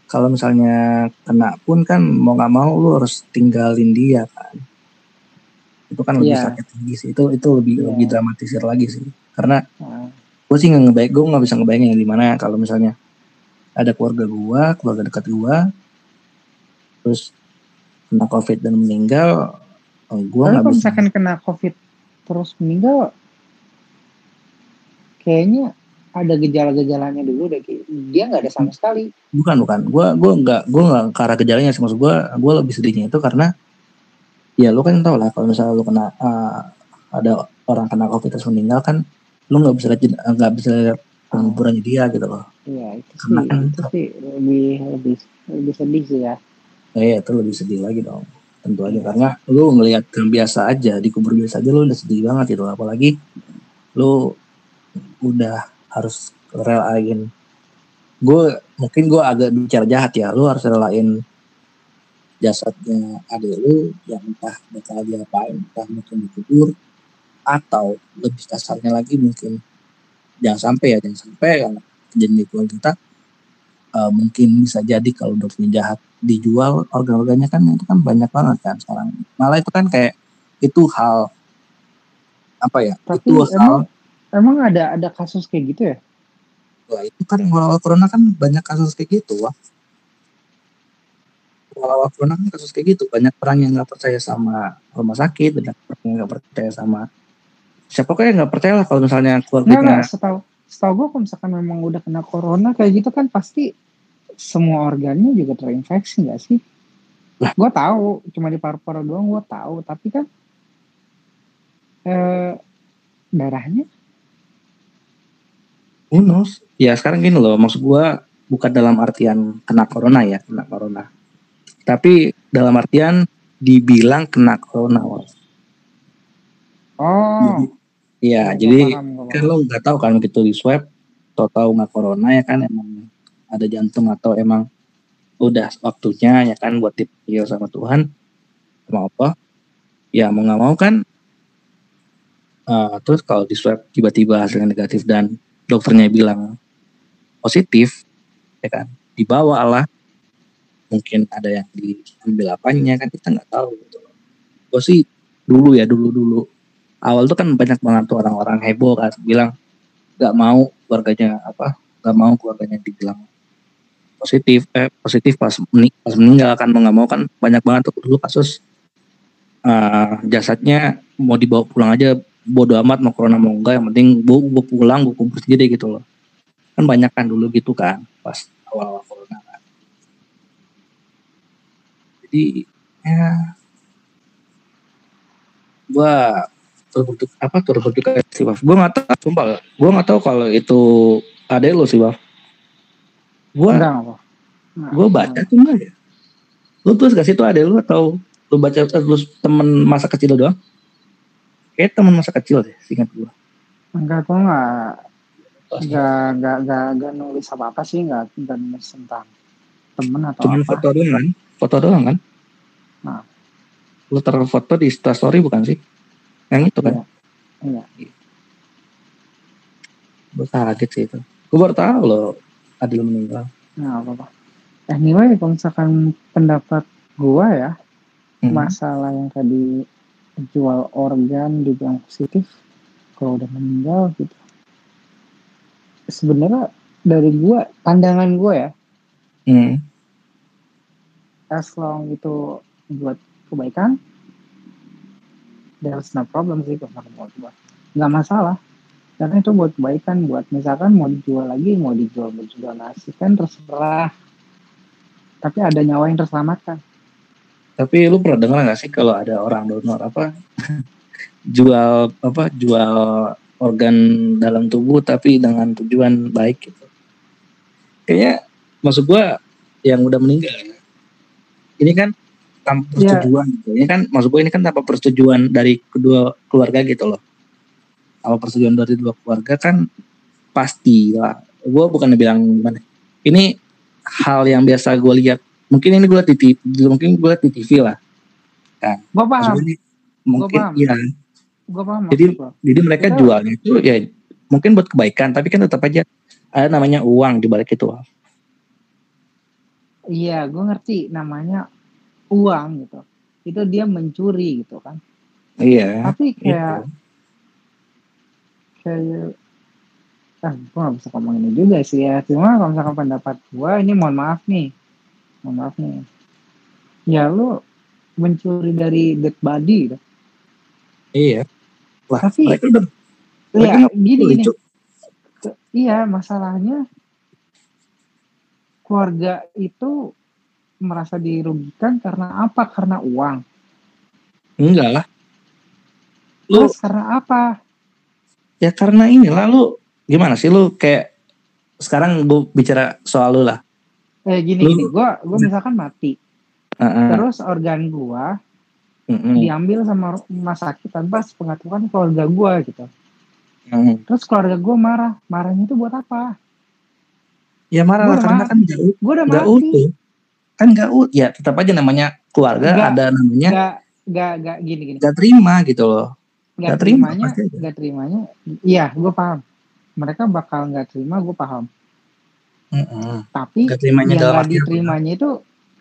kalau misalnya kena pun kan mau nggak mau lu harus tinggalin dia kan. Itu kan lebih
Iya.
sakit lagi sih. Itu itu lebih
Iya.
lebih dramatisir lagi sih. Karena
Nah,
gue sih nggak ngebayang, gue nggak bisa ngebayangin gimana kalau misalnya ada keluarga gue, keluarga dekat gue, terus kena covid dan meninggal, gue
Tapi
nggak
kalau
bisa.
misalkan kena COVID terus meninggal, kayaknya ada gejala-gejalanya dulu deh. Dia nggak ada sama sekali.
Bukan bukan, gue gue nggak gue nggak ke arah gejalanya sih maksud gue, gue lebih sedihnya itu karena ya lu kan tau lah kalau misalnya lu kena eh, ada orang kena covid terus meninggal kan, lu nggak bisa lihat nggak bisa lihat penguburannya dia gitu loh.
Iya itu sih,
Karena kan-
itu sih lebih lebih lebih sedih sih ya.
Ya, ya itu lebih sedih lagi dong. Tentu aja. Karena lu ngelihat yang biasa aja di kubur biasa aja lu udah sedih banget gitu. Apalagi lu udah harus relain. Gue mungkin gue agak bicara jahat ya. Lu harus relain jasadnya adik lu yang entah bakal diapain entah mungkin dikubur atau lebih kasarnya lagi mungkin. Jangan sampai ya jangan sampai karena kejadian kita eh, mungkin bisa jadi kalau dokternya jahat dijual organ-organnya kan itu kan banyak banget kan sekarang malah itu kan kayak itu hal apa ya
Tapi
itu hal
emang emang ada ada kasus kayak gitu ya?
Wah, itu kan awal corona kan banyak kasus kayak gitu wah awal corona kan kasus kayak gitu banyak orang yang nggak percaya sama rumah sakit banyak orang yang nggak percaya sama siapa kayak nggak percaya lah kalau misalnya
Enggak
keluarganya
enggak. Setahu setahu gue kalau misalkan memang udah kena corona kayak gitu kan pasti semua organnya juga terinfeksi nggak sih? Gue tahu, cuma di paru-paru doang gue tahu, tapi kan eh, darahnya
knows? Ya sekarang gini loh, maksud gua bukan dalam artian kena corona ya, kena corona. Tapi dalam artian dibilang kena corona.
Oh,
Iya, jadi kan
paham.
lo nggak tahu kan begitu di swab, tau tahu nggak corona ya kan emang ada jantung atau emang udah waktunya ya kan buat dipanggil sama Tuhan sama apa? Ya mau nggak mau kan. eh, terus kalau di swab tiba-tiba hasilnya negatif dan dokternya bilang positif, ya kan dibawa lah. Mungkin ada yang diambil apanya kan kita nggak tahu. Gitu. Gue sih dulu ya dulu dulu awal tuh kan banyak banget tuh orang-orang heboh kan bilang nggak mau keluarganya apa nggak mau keluarganya dibilang positif eh positif pas meni- pas meninggal kan mau nggak mau kan banyak banget tuh dulu kasus eh, jasadnya mau dibawa pulang aja bodo amat mau corona mau enggak yang penting gue gue pulang gue kubur sendiri gitu loh kan banyak kan dulu gitu kan pas awal-awal corona kan jadi ya gua turut berduka apa turut berduka sih. Gua nggak tahu, sumpah, gua nggak tahu kalau itu ada lo sih Baf. Gua
enggak. Enggak,
gua baca tuh enggak ya. Lu tuh gak sih itu ada lu atau lu baca lu temen masa kecil doang? Kayak temen masa kecil deh, singkat gua.
Enggak, gue enggak enggak enggak enggak enggak nulis apa apa sih enggak enggak nulis tentang temen atau
Cuman
apa.
foto doang kan? Foto doang kan? lu taruh foto di story bukan sih yang itu kan
Iya.
gue kaget sih itu gue baru tahu loh Adil meninggal
Nah, apa apa. Anyway, kalau misalkan pendapat gua ya,
Hmm.
masalah yang tadi jual organ dibilang positif, kalau udah meninggal gitu. Sebenarnya dari gua, pandangan gua ya,
Hmm.
as long itu buat kebaikan, there's no problem sih kalau gua. Nggak masalah. Karena itu buat kebaikan, buat misalkan mau dijual lagi, mau dijual, mau didonasikan, terserah. Tapi ada nyawa yang terselamatkan.
Tapi lu pernah dengar nggak sih kalau ada orang donor apa <laughs> jual apa jual organ dalam tubuh tapi dengan tujuan baik gitu. Kayaknya maksud gua yang udah meninggal ya. Ini kan tanpa
Iya.
persetujuan gitu. Ini kan maksud gua ini kan tanpa persetujuan dari kedua keluarga gitu loh. Kalau persetujuan dari dua keluarga kan pasti lah. Gua bukan bilang gimana. Ini hal yang biasa gue lihat. Mungkin ini gue di TV, mungkin gue di TV lah.
Gua paham,
Maksudnya ini mungkin
paham.
iya.
gua paham
Jadi
gua.
Jadi mereka
Kita-
jualnya itu ya mungkin buat kebaikan, tapi kan tetap aja ada namanya uang di balik itu.
Iya, gue ngerti namanya uang gitu. Itu dia mencuri gitu kan.
Iya.
Tapi kayak
Itu.
Kayak ah gue gak bisa ngomong ini juga sih ya. Cuma kalau misalkan pendapat gue ini mohon maaf nih, mohon maaf nih. Ya lu mencuri dari dead body gitu.
Iya. Lah,
Tapi-
mereka udah mereka
Iya,
nggak
gini gini. Iya, masalahnya keluarga itu merasa dirugikan karena apa? Karena uang.
Enggak lah. Lu
karena apa?
Ya karena ini lah lu gimana sih lu kayak sekarang gue bicara soal lu lah.
Eh gini
Lu-
gini, gua gua misalkan mati,
Heeh.
terus organ gua
Mm-mm.
diambil sama rumah sakit tanpa sepengetahuan keluarga gua gitu.
Mm.
Terus keluarga gua marah, marahnya itu buat apa?
Ya marah
Gua
lah karena
mati.
kan ut-
Gua udah
nggak
mati,
utuh. Kan nggak ut, ya tetap aja namanya keluarga
Nggak.
ada namanya
gak gak gak gini gini,
nggak terima gitu loh.
Gak
nggak terima,
terimanya,
pasti aja.
gak terimanya, iya gua paham. Mereka bakal nggak terima, gua paham.
Mm-mm.
Tapi
Nggak terimanya
yang nggak diterimanya itu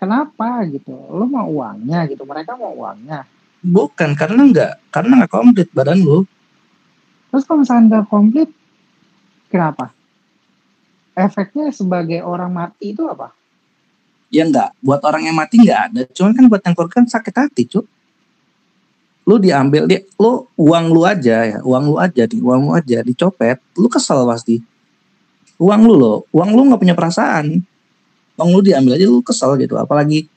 kenapa gitu? Lo mau uangnya gitu, mereka mau uangnya.
Bukan karena nggak karena nggak komplit badan lu.
Terus kalau misalkan nggak komplit, kenapa? Efeknya sebagai orang mati itu apa?
Ya enggak, buat orang yang mati enggak ada. Cuman kan buat yang korban sakit hati, Cuk. Lu diambil dia, lu uang lu aja ya, uang lu aja di uang lu aja dicopet, lu kesel pasti. Uang lu loh, uang lu nggak punya perasaan. Uang lu diambil aja lu kesel gitu, apalagi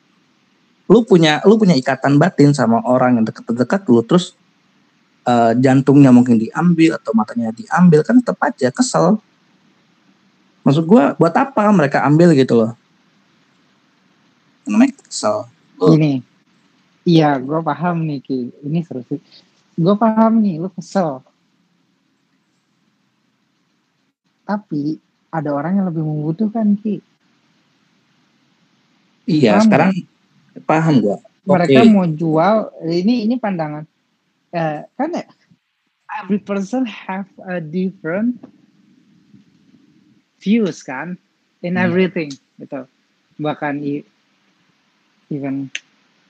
lu punya lu punya ikatan batin sama orang yang dekat-dekat lu terus eh, jantungnya mungkin diambil atau matanya diambil kan tetap aja kesel. Maksud gua buat apa mereka ambil gitu loh. Namanya kesel.
Ini, iya, gue paham nih Ki. Ini seru sih. Gue paham nih, lu kesel. Tapi ada orang yang lebih membutuhkan Ki.
Iya,
Paham
sekarang paham gua.
Mereka
Oke.
mau jual. Ini ini pandangan. Eh, kan ya, every person have a different views kan in
Hmm.
everything gitu. Bahkan even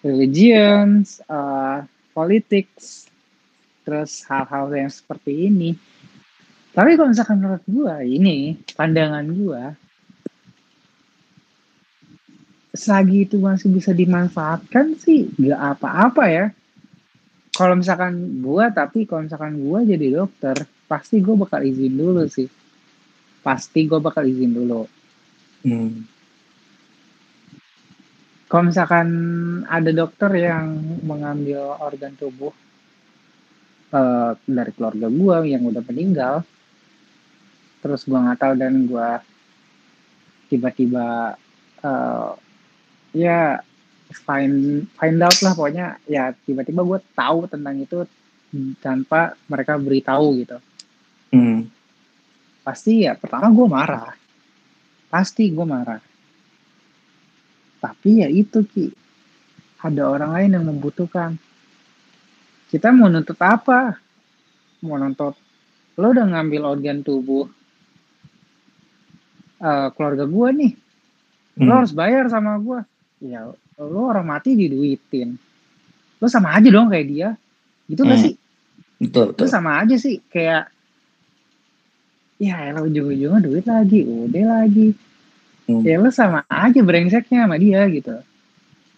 religions, uh, politics, terus hal-hal yang seperti ini. Tapi kalau misalkan menurut gua ini pandangan gua selagi itu masih bisa dimanfaatkan sih gak apa-apa ya. Kalau misalkan gua tapi kalau misalkan gua jadi dokter pasti gua bakal izin dulu sih. Pasti gua bakal izin dulu.
Hmm.
Kalau misalkan ada dokter yang mengambil organ tubuh eh, dari keluarga gua yang udah meninggal, terus gua nggak tahu dan gua tiba-tiba eh, ya find find out lah pokoknya ya tiba-tiba gue tahu tentang itu tanpa mereka beritahu gitu.
Hmm.
Pasti ya pertama gue marah, pasti gue marah. Tapi ya itu ki, ada orang lain yang membutuhkan. kita mau nuntut apa mau nuntut lo udah ngambil organ tubuh eh, keluarga gue nih lo
Hmm.
harus bayar sama gue ya lo orang mati diduitin lo sama aja dong kayak dia gitu gak
Hmm.
sih
Betul,
itu
betul.
sama aja sih kayak ya elah ujung-ujungnya duit lagi udah lagi
Hmm.
ya lo sama aja brengseknya sama dia gitu.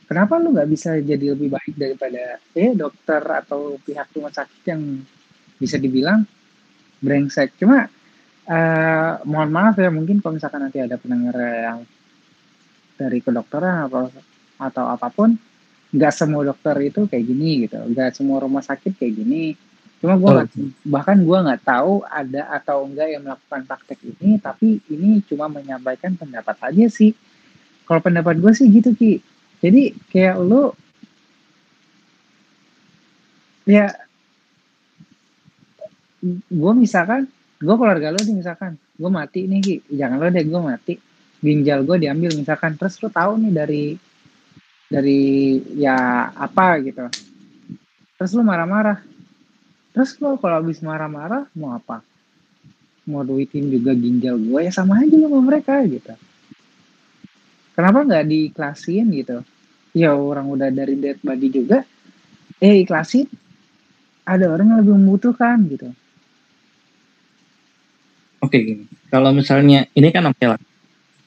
Kenapa lu nggak bisa jadi lebih baik daripada ya dokter atau pihak rumah sakit yang bisa dibilang brengsek? Cuma eh, mohon maaf ya mungkin kalau misalkan nanti ada pendengar yang dari kedokteran atau atau apa pun nggak semua dokter itu kayak gini gitu. Nggak semua rumah sakit kayak gini cuma gue
Betul.
bahkan gue nggak tahu ada atau enggak yang melakukan praktek ini tapi ini cuma menyampaikan pendapat aja sih. Kalau pendapat gue sih gitu ki. Jadi kayak lu ya gue misalkan gue keluarga lo nih misalkan gue mati nih ki. Jangan lo deh gue mati. Ginjal gue diambil misalkan. Terus lo tahu nih dari dari ya apa gitu. Terus lo marah-marah terus lo kalau habis marah-marah mau apa? Mau duitin juga ginjal gue ya sama aja lo sama mereka gitu. Kenapa nggak diiklasin gitu? Ya orang udah dari dead body juga eh ikhlasin ada orang yang lebih membutuhkan gitu.
Oke gini, kalau misalnya ini kan oke lah,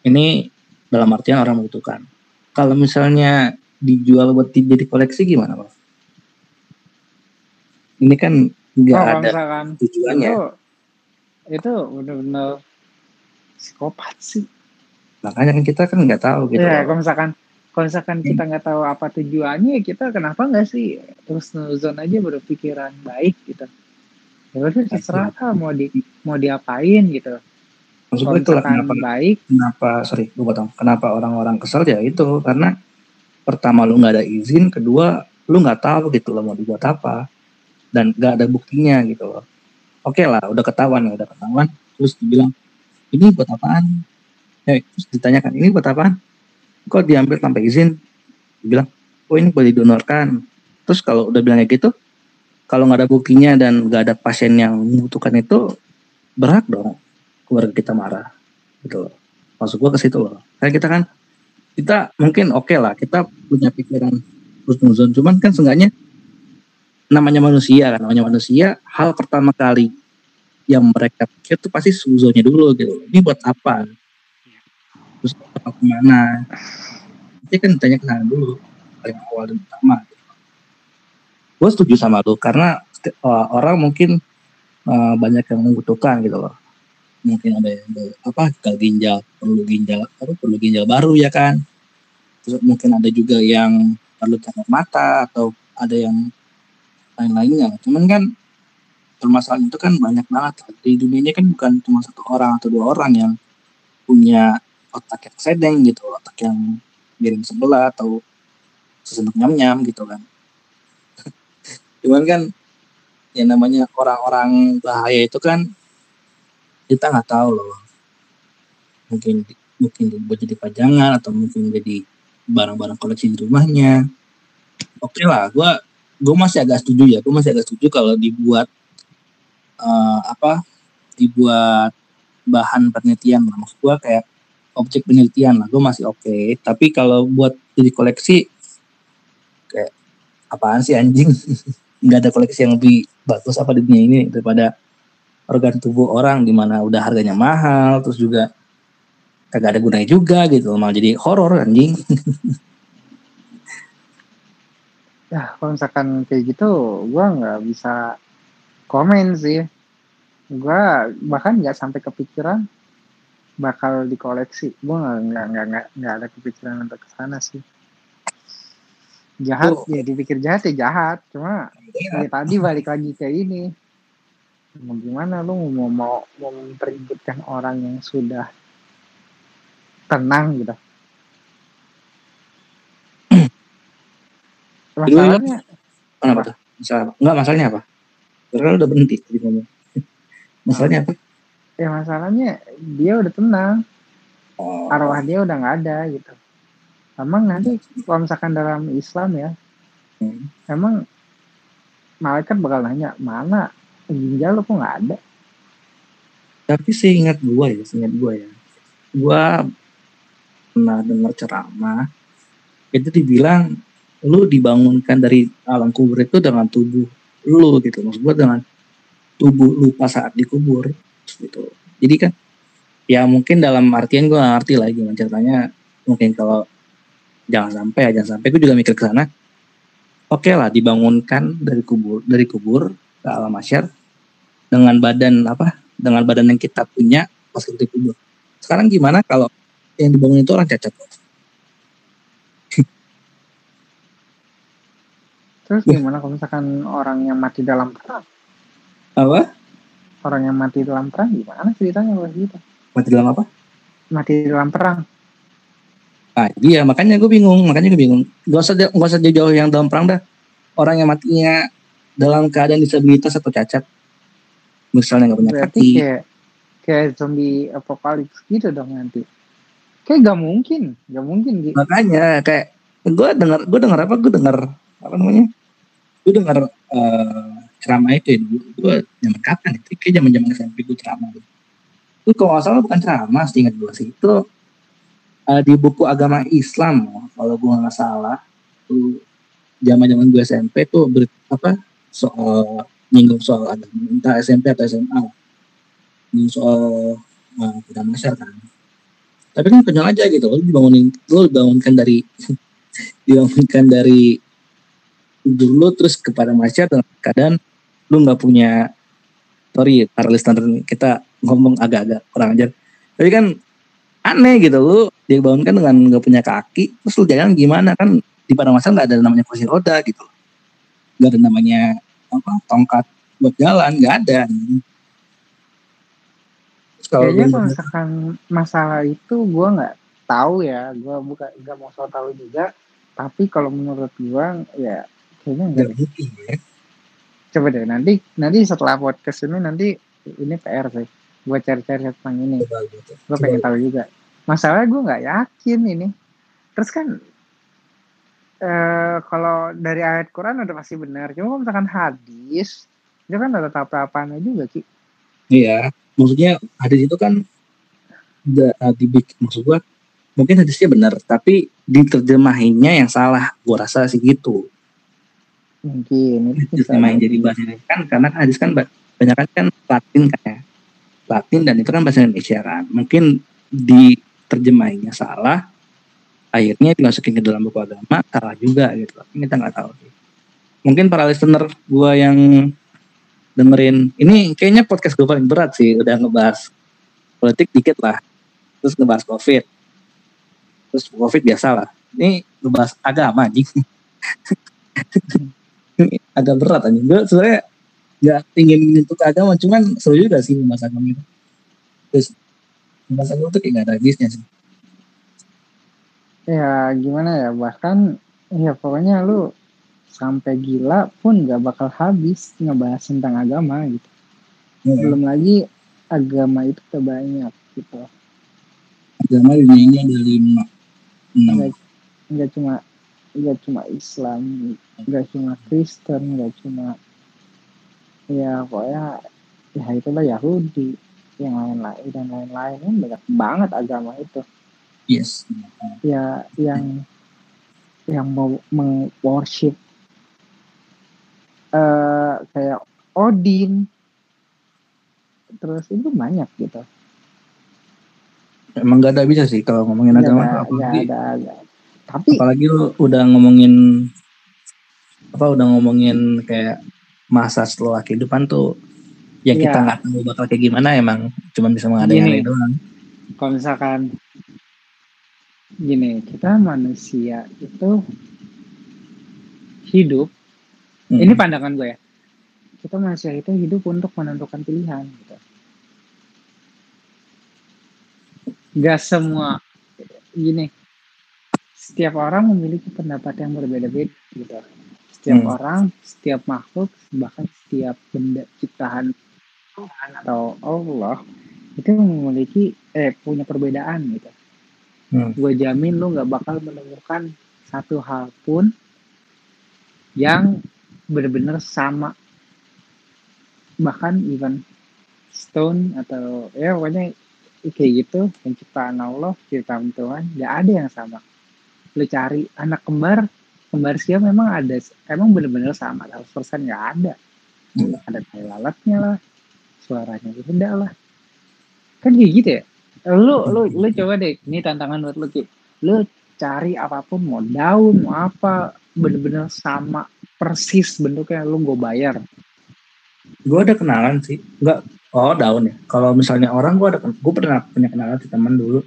ini dalam artian orang membutuhkan. Kalau misalnya dijual buat di- jadi koleksi gimana pak? Ini kan nggak
Oh,
ada
misalkan.
tujuannya.
itu itu benar-benar psikopat sih.
Makanya kan kita kan nggak tahu gitu.
ya kalau misalkan kalau misalkan kita nggak tahu apa tujuannya kita kenapa nggak sih terus nuzon aja berpikiran baik gitu? Ya udah terserah lah mau di mau diapain gitu.
Maksud gue itulah kenapa
baik.
kenapa sorry gue potong. Kenapa orang-orang kesel? Ya itu karena pertama lu nggak ada izin kedua lu nggak tahu gitu loh mau dibuat apa dan nggak ada buktinya gitu loh. Oke lah udah ketahuan ya udah ketahuan. Terus dibilang ini buat apaan? Eh terus ditanyakan ini buat apaan? Kok diambil tanpa izin? Dibilang oh ini boleh didonorkan. Terus kalau udah bilangnya gitu kalau nggak ada buktinya dan nggak ada pasien yang membutuhkan itu berhak dong keluarga kita marah gitu loh. Maksud gua ke situ loh. Kayak kita kan kita mungkin oke lah kita punya pikiran husnuzon cuman kan seenggaknya namanya manusia kan namanya manusia hal pertama kali yang mereka pikir tuh pasti suzonnya dulu gitu. Ini buat apa? Terus apa ke mana? Itu kan ditanya ke sana dulu paling awal dan pertama. Gue setuju sama lu karena uh, orang mungkin uh, banyak yang membutuhkan gitu loh. Mungkin ada yang apa gagal ginjal perlu ginjal apa perlu ginjal baru ya kan? Terus mungkin ada juga yang perlu cakar mata atau ada yang lain-lainnya. Cuman kan permasalahan itu kan banyak banget. Di dunia ini kan bukan cuma satu orang atau dua orang yang punya otak yang sedeng gitu otak yang miring sebelah atau sesendok nyam-nyam gitu kan. <laughs> Cuman kan yang namanya orang-orang bahaya itu kan kita nggak tahu loh. Mungkin mungkin buat jadi pajangan atau mungkin jadi barang-barang koleksi di rumahnya. Oke lah gue gue masih agak setuju ya gue masih agak setuju kalau dibuat eh, apa dibuat bahan penelitian lah. Maksud gue kayak objek penelitian lah gue masih oke. Tapi kalau buat jadi koleksi kayak apaan sih anjing? <laughs> Nggak ada koleksi yang lebih bagus apa di dunia ini daripada organ tubuh orang di mana udah harganya mahal terus juga kagak ada gunanya juga gitu malah jadi horor anjing <laughs>
ya kalau misalkan kayak gitu gua nggak bisa komen sih. Gua bahkan nggak sampai kepikiran bakal dikoleksi. Gua nggak nggak nggak nggak ada kepikiran untuk ke sana sih. Jahat
Tuh.
ya dipikir jahat ya jahat. Cuma ya tadi balik lagi ke ini. Mau gimana lu mau mau mau mempeributkan orang yang sudah tenang gitu masalahnya
kenapa tuh? Masalah enggak masalahnya apa? Karena udah berhenti tadi ngomong. <laughs> Masalahnya apa?
Ya masalahnya dia udah tenang.
Oh,
arwah dia udah nggak ada gitu. Emang nanti kalau misalkan dalam Islam ya
hmm.
emang malaikat bakal nanya mana? Ginjal lo kok nggak ada?
Tapi seingat gua ya, seingat gua ya. Gua pernah dengar ceramah itu dibilang lu dibangunkan dari alam kubur itu dengan tubuh lu gitu. Maksud gua dengan tubuh lu pas saat dikubur gitu. Jadi kan ya mungkin dalam artian nggak ngerti lagi gimana ceritanya. Mungkin kalau jangan sampai ya jangan sampai gue juga mikir ke sana. Oke lah dibangunkan dari kubur dari kubur ke alam masyar dengan badan apa dengan badan yang kita punya pas kita dikubur. Sekarang gimana kalau yang dibangun itu orang cacat?
Terus
Wah.
gimana kalau misalkan orang yang mati dalam perang
Apa?
orang yang mati dalam perang gimana ceritanya kalau gitu
Mati dalam apa?
mati dalam perang
Nah, iya makanya gue bingung, makanya gue bingung. Gak usah gak usah jauh-jauh yang dalam perang dah. Orang yang matinya dalam keadaan disabilitas atau cacat, misalnya nggak punya
berarti
kaki,
kayak kayak zombie apokalips gitu dong nanti kayak gak mungkin gak mungkin gitu
makanya kayak gue dengar gue dengar apa gue dengar apa namanya gue dengar eh, ceramah itu ya dulu. Gue zaman kapan itu? Kayak zaman zaman SMP gue ceramah itu kalau nggak salah bukan ceramah sih ingat gue sih. Itu eh, di buku agama Islam kalau gue nggak salah tuh zaman zaman gue SMP tuh ber, apa soal nyinggung soal agama entah SMP atau SMA nyinggung soal uh, agama masyarakat kan. Tapi kan kenyang aja gitu lo dibangunin lo dibangunkan dari <laughs> dibangunkan dari dulu terus kepada masyarakat dalam keadaan lu nggak punya sorry para listener kita ngomong agak-agak kurang ajar. Tapi kan aneh gitu lu dibangunkan dengan nggak punya kaki terus lu jalan gimana? Kan di padang masa nggak ada namanya kursi roda gitu. Nggak ada namanya apa tongkat buat jalan nggak ada. Kalau
kayaknya misalkan masalah itu gue nggak tahu ya. Gue bukan nggak mau so tahu juga. Tapi kalau menurut gue ya kayaknya enggak
nggak mungkin ya.
Coba deh nanti nanti setelah podcast ini nanti ini PR sih gue cari-cari tentang ini.
Coba gitu.
gue pengen tahu juga. Masalahnya gue nggak yakin ini. Terus kan eh kalau dari ayat Quran udah pasti benar. Cuma kalau misalkan hadis itu kan ada tahap-tahapannya juga ki.
Iya, maksudnya hadis itu kan da, uh, dibikin maksud gua mungkin hadisnya benar, tapi diterjemahinnya yang salah. Gua rasa sih gitu.
Mungkin itu bisa
Diterjemahin jadi bahasa Indonesia kan karena kan hadis kan ba- banyak kan Latin kan ya. Latin dan itu kan bahasa Indonesia kan. Mungkin diterjemahinnya salah, akhirnya dimasukin ke dalam buku agama salah juga gitu. Tapi kita nggak tahu sih. Mungkin para listener gua yang dengerin ini kayaknya podcast gue paling berat sih udah ngebahas politik dikit lah terus ngebahas covid terus covid biasa lah ini ngebahas agama Ini <laughs> agak berat anjing gue sebenarnya nggak ingin menyentuh agama cuman seru juga sih ngebahas agama itu. Terus ngebahas agama tuh kayak gak ada habisnya sih.
Ya gimana ya bahkan ya pokoknya lu sampai gila pun gak bakal habis ngebahas tentang agama gitu.
Ya,
belum lagi agama itu udah banyak gitu.
Agama di dunia ini ada lima enam.
Nggak nggak cuma nggak cuma Islam nggak cuma Kristen nggak cuma ya pokoknya ya itulah Yahudi yang lain-lain dan lain-lain. Kan banyak banget agama itu.
Yes.
Ya yang yang mau meng-worship eh kayak Odin. Terus itu banyak gitu.
Emang gak ada bisa sih kalau ngomongin agama
ada,
apalagi
nggak ada, ada. tapi
apalagi lu udah ngomongin apa udah ngomongin kayak masa setelah kehidupan tuh yang kita
Iya.
nggak tahu bakal kayak gimana emang cuma bisa mengada-ngada
Gini.
doang
kalau misalkan gini kita manusia itu hidup
Hmm.
ini pandangan gue ya kita manusia itu hidup untuk menentukan pilihan gitu Gak semua gini setiap orang memiliki pendapat yang berbeda-beda gitu setiap
Hmm.
orang setiap makhluk bahkan setiap benda ciptaan Tuhan atau Allah itu memiliki eh punya perbedaan gitu
Hmm.
gue jamin lu nggak bakal menemukan satu hal pun yang bener-bener sama bahkan even stone atau ya pokoknya kayak gitu penciptaan Allah ciptaan Tuhan nggak ada yang sama lu cari anak kembar kembar siapa memang ada emang bener-bener sama 100% nggak ada.
Iya.
ada tai lalatnya lah suaranya beda lah. Kan kayak gitu ya? Lu lu lu coba deh ini tantangan buat lu Ki. Lu cari apa pun mau daun mau apa bener-bener sama persis bentuknya lu gue bayar.
Gue ada kenalan sih. Nggak oh daun ya? Kalau misalnya orang gue ada gue pernah punya kenalan sih teman dulu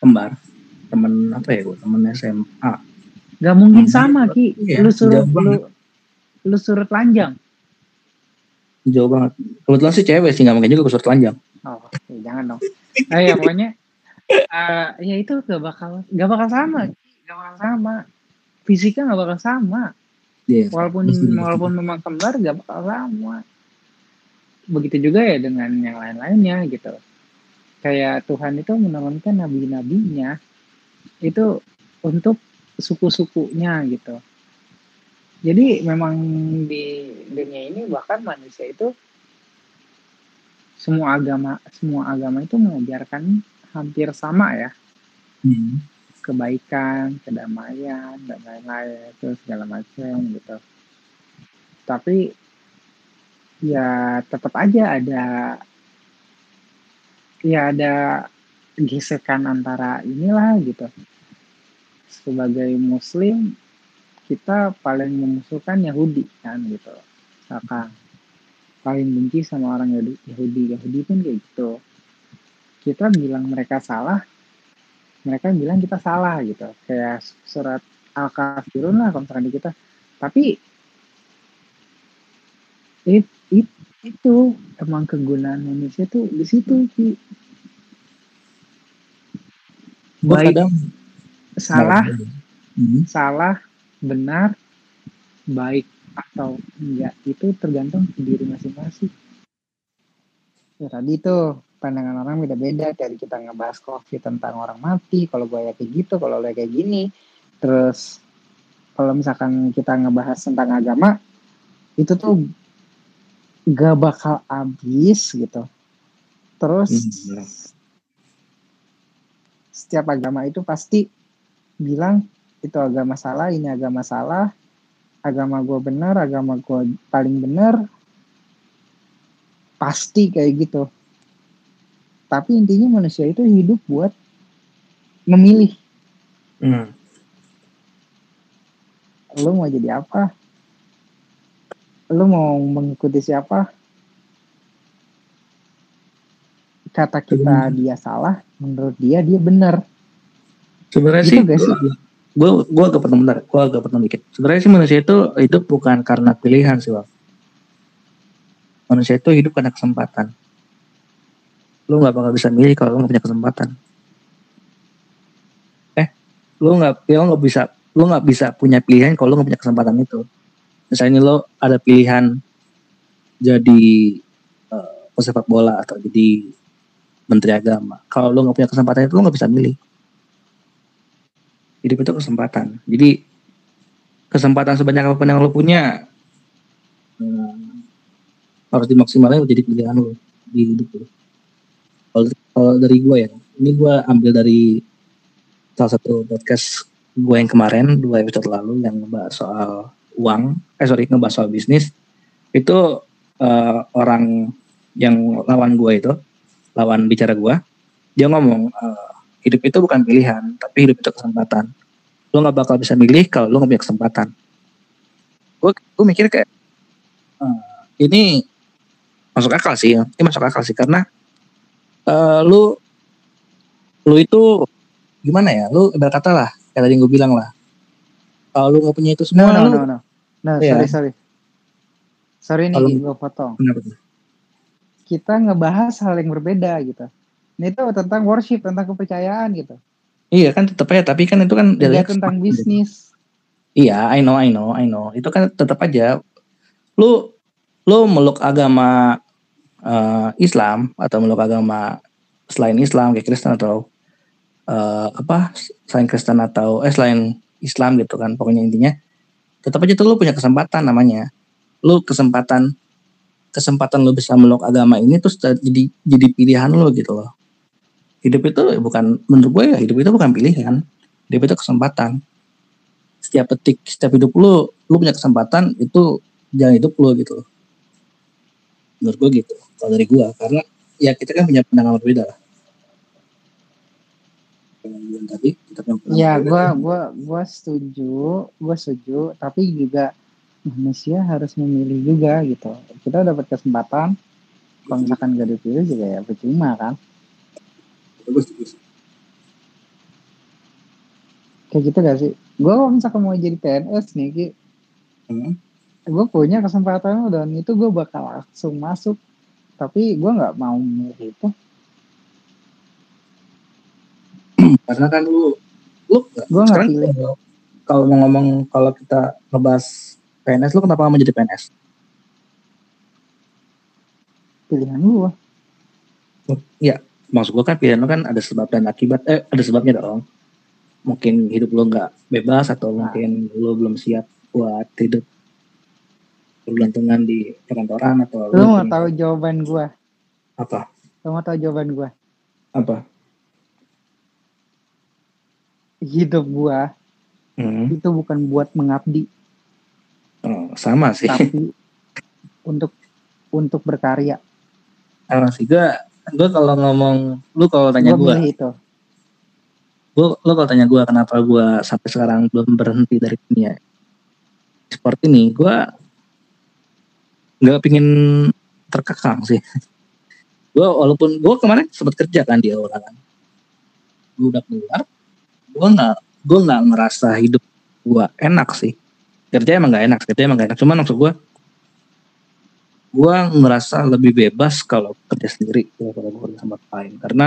kembar. Temen apa ya gue temen SMA
Gak mungkin
Hmm,
sama Ki.
iya,
lu suruh lu lu suruh telanjang.
Jauh banget. Kebetulan sih cewek sih nggak mungkin juga suruh telanjang.
Oh ya jangan dong. Ah ya pokoknya <laughs> eh, ya itu gak bakal gak bakal sama gak bakal sama. Fisiknya gak bakal sama.
Iya.
walaupun
gitu.
walaupun memang kembar gak bakal sama. Begitu juga ya dengan yang lain-lainnya gitu. Kayak Tuhan itu menurunkan nabi-nabinya. Itu untuk suku-sukunya gitu jadi memang di dunia ini bahkan manusia itu semua agama semua agama itu mengajarkan hampir sama ya
Hmm.
kebaikan, kedamaian dan lain-lain itu segala macam gitu. Tapi ya tetap aja ada ya ada gesekan antara inilah gitu. Sebagai muslim kita paling memusuhkan Yahudi kan gitu. Misalkan paling benci sama orang Yahudi, Yahudi, pun kayak gitu. Kita bilang mereka salah, mereka bilang kita salah gitu kayak surat al kafirun lah kalau di kita tapi it, it, itu emang kegunaan manusia tuh di situ.
Gue
baik
kadang
salah.
Hmm.
salah benar baik atau enggak itu tergantung diri masing-masing. Ya tadi tuh pandangan orang beda-beda. Dari kita ngebahas covid tentang orang mati kalau gue ya kayak gitu kalau lo kayak gini. Terus kalau misalkan kita ngebahas tentang agama itu tuh gak bakal habis gitu. Terus
Hmm.
setiap agama itu pasti bilang itu agama salah ini agama salah agama gue benar agama gue paling benar. Pasti kayak gitu. Tapi intinya manusia itu hidup buat memilih.
Hmm.
lo mau jadi apa? Lo mau mengikuti siapa? Kata kita dia salah menurut dia dia benar
Sebenarnya
Gitu
sih, gue gue agak potong bentar, gue agak potong dikit. Sebenarnya sih manusia itu hidup bukan karena pilihan sih, Wak. Manusia itu hidup karena kesempatan. Lu nggak bakal bisa milih kalau lu nggak punya kesempatan. Eh, lu nggak, ya lu nggak bisa, lu nggak bisa punya pilihan kalau lu nggak punya kesempatan itu. Misalnya lu ada pilihan jadi eh, pesepak bola atau jadi menteri agama. Kalau lu nggak punya kesempatan itu lu nggak bisa milih hidup itu kesempatan. Jadi kesempatan sebanyak apa pun yang lo punya hmm, harus dimaksimalkan menjadi pilihan lo di hidup lo. Kalau, dari gue ya, ini gue ambil dari salah satu podcast gue yang kemarin dua episode lalu yang ngebahas soal uang, eh sorry ngebahas soal bisnis itu eh, orang yang lawan gue itu, lawan bicara gue, dia ngomong eh, hidup itu bukan pilihan, tapi hidup itu kesempatan. Lo nggak bakal bisa milih kalau lo nggak punya kesempatan. Gue gue mikir kayak eh, ini masuk akal sih, ini masuk akal sih karena eh, lu lu itu gimana ya? Lu ibarat kata lah, kayak tadi gue bilang lah. Kalau lu nggak punya itu
no
semua,
no
lu
no no no
Iya.
sorry sorry sorry nih gue potong kita ngebahas hal yang berbeda gitu ini tuh tentang worship tentang kepercayaan gitu.
Iya kan tetap aja, tapi kan itu kan
tidak
jadinya
tentang bisnis.
Iya, I know, I know, I know. Itu kan tetap aja lu lu meluk agama eh, Islam atau meluk agama selain Islam kayak Kristen atau eh, apa selain Kristen atau eh selain Islam gitu kan pokoknya intinya tetap aja tuh lu punya kesempatan namanya. Lu kesempatan kesempatan lu bisa meluk agama ini terus jadi jadi pilihan lu gitu loh hidup itu bukan menurut gue ya hidup itu bukan pilihan. Hidup itu kesempatan. Setiap detik setiap hidup lu lu punya kesempatan itu jangan hidup lu gitu menurut gue gitu kalau dari gue. Karena ya kita kan punya pandangan berbeda lah. Yang tadi kita punya
Ya, gua gua gua setuju, gua setuju, tapi juga manusia harus memilih juga gitu. Kita dapat kesempatan, kalau misalkan gak dipilih juga ya percuma kan.
Gue setuju sih.
Kayak gitu gak sih? Gua kalau misalkan mau jadi PNS nih, Ki,
Hmm.
gue punya kesempatan dan itu gue bakal langsung masuk. Tapi gue nggak mau milih itu.
karena kan lu lu
Gua nggak pilih.
kalau- mau ngomong kalau kita ngebahas PNS lu kenapa mau jadi PNS
Pilihan gue.
Maksud gua kan pilihan lu kan ada sebab dan akibat eh ada sebabnya dong mungkin hidup lu nggak bebas atau
Nah.
mungkin lu belum siap buat hidup bergelantungan di perkantoran atau
Lu mau tahu jawaban gue?
apa
Lu mau tahu jawaban gue?
apa
Hidup gue
Hmm,
itu bukan buat mengabdi,
oh, sama sih
tapi untuk untuk berkarya.
sama sih gua kalau ngomong lu kalau tanya
Gue itu.
gua lu kalau tanya gua kenapa gua sampai sekarang belum berhenti dari dunia sport ini gua nggak pingin terkekang sih. Gua walaupun gua kemarin sempat kerja kan di Aura kan. Gua udah keluar gua nggak gua nggak ngerasa hidup gua enak sih. Kerja emang nggak enak kerja emang nggak enak. Cuman maksud gua gua ngerasa lebih bebas kalau kerja sendiri daripada gua kerja sama lain karena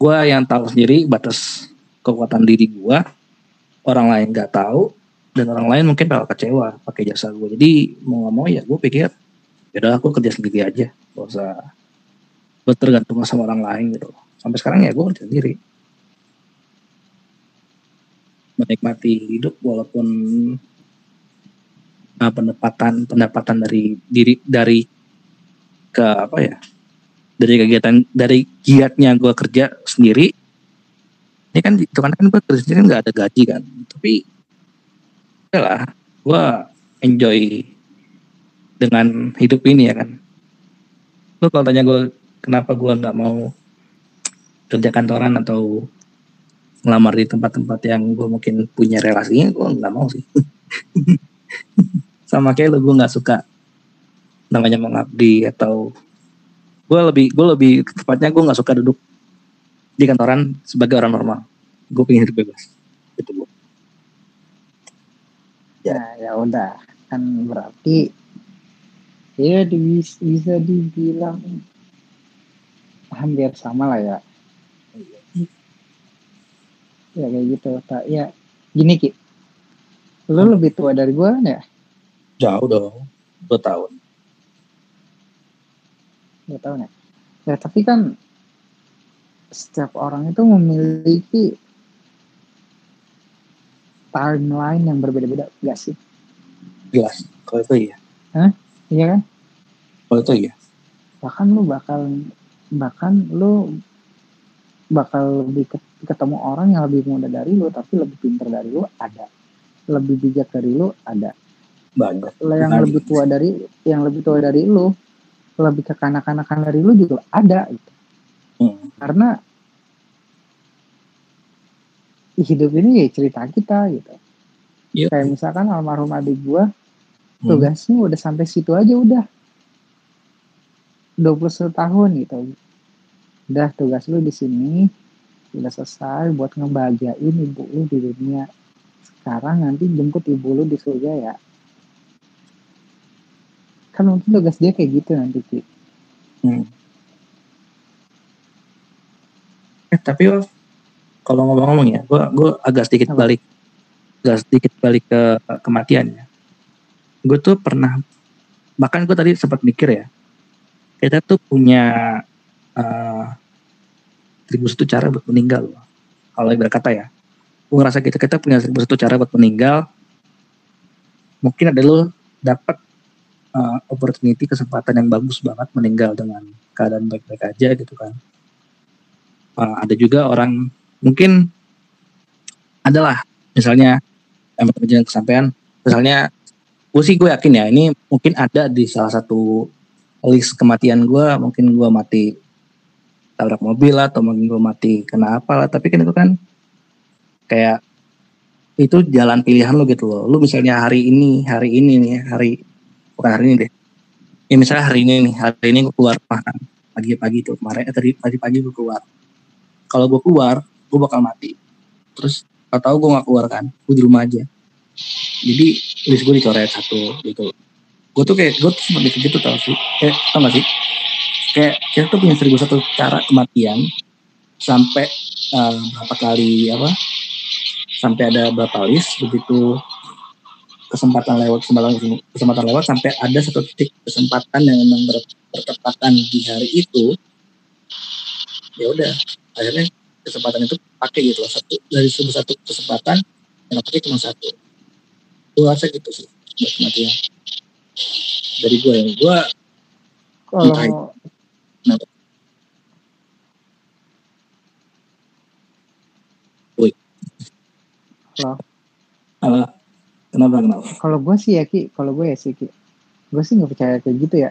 gua yang tahu sendiri batas kekuatan diri gua orang lain nggak tahu dan orang lain mungkin bakal kecewa pakai jasa gue jadi mau nggak mau ya gue pikir ya udah aku kerja sendiri aja. Gak usah gue tergantung sama orang lain gitu. Sampai sekarang ya gue kerja sendiri. Menikmati hidup walaupun uh, pendapatan pendapatan dari diri dari ke apa ya? Dari kegiatan dari giatnya gue kerja sendiri. Ini kan itu kan gue kerja sendiri kan nggak ada gaji kan. Tapi ya lah gue enjoy dengan hidup ini ya kan. Lu kalau tanya gue kenapa gue nggak mau kerja kantoran atau ngelamar di tempat-tempat yang gue mungkin punya relasinya gue nggak mau sih <laughs> sama kayak lu gue nggak suka namanya mengabdi atau gue lebih gue lebih tepatnya gue nggak suka duduk di kantoran sebagai orang normal gue pengen hidup bebas gitu Bu. Ya.
Ya udah kan berarti ya di, bisa dibilang hampir sama lah ya. Ya kayak gitu. Tak ya gini Ki. Lu lebih tua dari gua kan ya?
Jauh dong dua tahun
Gak tahu nih. Ya tapi kan setiap orang itu memiliki timeline yang berbeda-beda, gak sih?
jelas. Kalau itu iya.
Iya kan?
kalau itu iya.
Bahkan lu bakal bahkan lu bakal lebih ke- ketemu orang yang lebih muda dari lu tapi lebih pintar dari lu ada. Lebih bijak dari lu ada
banyak
Lah yang lebih tua dari yang lebih tua dari lu lebih kekanak-kanakan dari lu juga ada gitu.
Hmm.
karena hidup ini ya cerita kita gitu
Iya.
kayak misalkan almarhum adik gua
Hmm.
tugasnya udah sampai situ aja udah 21 tahun gitu udah tugas lu di sini udah selesai buat ngebahagiain ibu lu di dunia sekarang nanti jemput ibu lu di surga ya kan mungkin tugas dia kayak gitu nanti Ki.
Hmm. Eh, tapi Waf, kalau ngomong-ngomong ya, gue gua agak sedikit
Apa?
balik, agak sedikit balik ke kematian ya. Gue tuh pernah, bahkan gue tadi sempat mikir ya, kita tuh punya seribu satu cara buat meninggal. loh. Kalau ibarat kata ya, gue ngerasa gitu kita punya seribu satu cara buat meninggal. Mungkin ada lo dapat uh, opportunity kesempatan yang bagus banget meninggal dengan keadaan baik-baik aja gitu kan. Uh, ada juga orang mungkin adalah misalnya yang terjadi kesampaian misalnya gue sih gue yakin ya ini mungkin ada di salah satu list kematian gue mungkin gue mati tabrak mobil lah atau mungkin gue mati kena apa lah tapi kan itu kan kayak itu jalan pilihan lo gitu loh. Lu misalnya hari ini hari ini nih hari bukan hari ini deh. Ya misalnya hari ini nih hari ini gue keluar makan pagi-pagi tuh kemarin eh, tadi pagi-pagi gue keluar. Kalau gue keluar gue bakal mati. Terus atau gue nggak keluar kan gue di rumah aja. Jadi list gue dicoret satu gitu. Gue tuh kayak gue tuh sempat mikir gitu tau sih. Kayak tau gak sih? Kayak kita tuh punya seribu satu cara kematian sampai uh, berapa kali apa? Sampai ada berapa list begitu kesempatan lewat kesempatan kesempatan lewat sampai ada satu titik kesempatan yang memang bertepatan di hari itu ya udah akhirnya kesempatan itu pakai gitu loh satu dari seribu satu kesempatan yang pakai cuma satu gue rasa gitu sih buat kematian dari gue ya gue
Kalau
Kenapa? Woi.
Halo.
Halo. Kenapa kenapa?
kalau gue sih ya Ki, kalau gue ya sih Ki. Gue sih nggak percaya kayak gitu ya.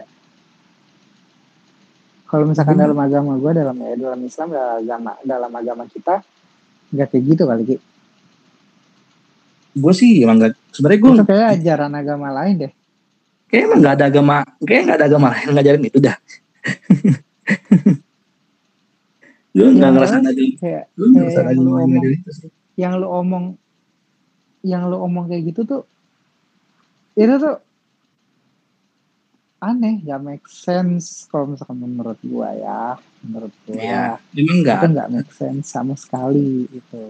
Kalau misalkan
Hmm.
dalam agama gue, dalam ya dalam Islam, dalam agama dalam agama kita nggak kayak gitu kali Ki.
Gue sih emang gak, sebenarnya gue
kayak ajaran agama lain deh.
kayak emang gak ada agama, kayak gak ada agama lain ngajarin itu dah. <laughs> gue
Yang
gak ngerasa
jelas
ada,
Kayak
gue gak ngerasa ada
yang lu
agama yang
omong,
ngajarin itu sih.
yang lu omong, yang lu omong kayak gitu tuh, itu tuh aneh, gak make sense kalau misalkan menurut gua ya, menurut gua.
Iya, emang gak
itu nggak make sense sama sekali itu.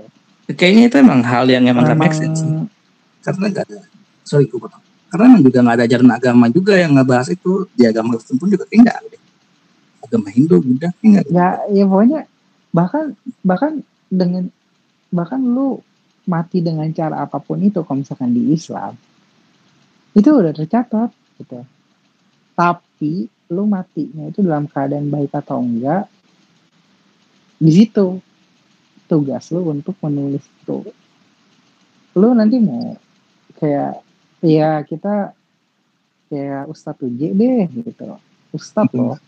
Kayaknya itu emang hal yang emang gak make sense Karena gak ada, sorry gue potong. Karena emang juga gak ada ajaran agama juga yang ngebahas itu. Di agama Kristen pun juga kayak gak ada. Agama Hindu, Buddha, kayak gak ada.
ya ya pokoknya bahkan bahkan dengan bahkan lu mati dengan cara apa pun itu kalau misalkan di Islam itu udah tercatat gitu. Tapi lu matinya itu dalam keadaan baik atau enggak di situ tugas lu untuk menulis itu. Lu nanti mau kayak ya kita kayak Ustadz UJ deh gitu. Ustadz
Hmm.
loh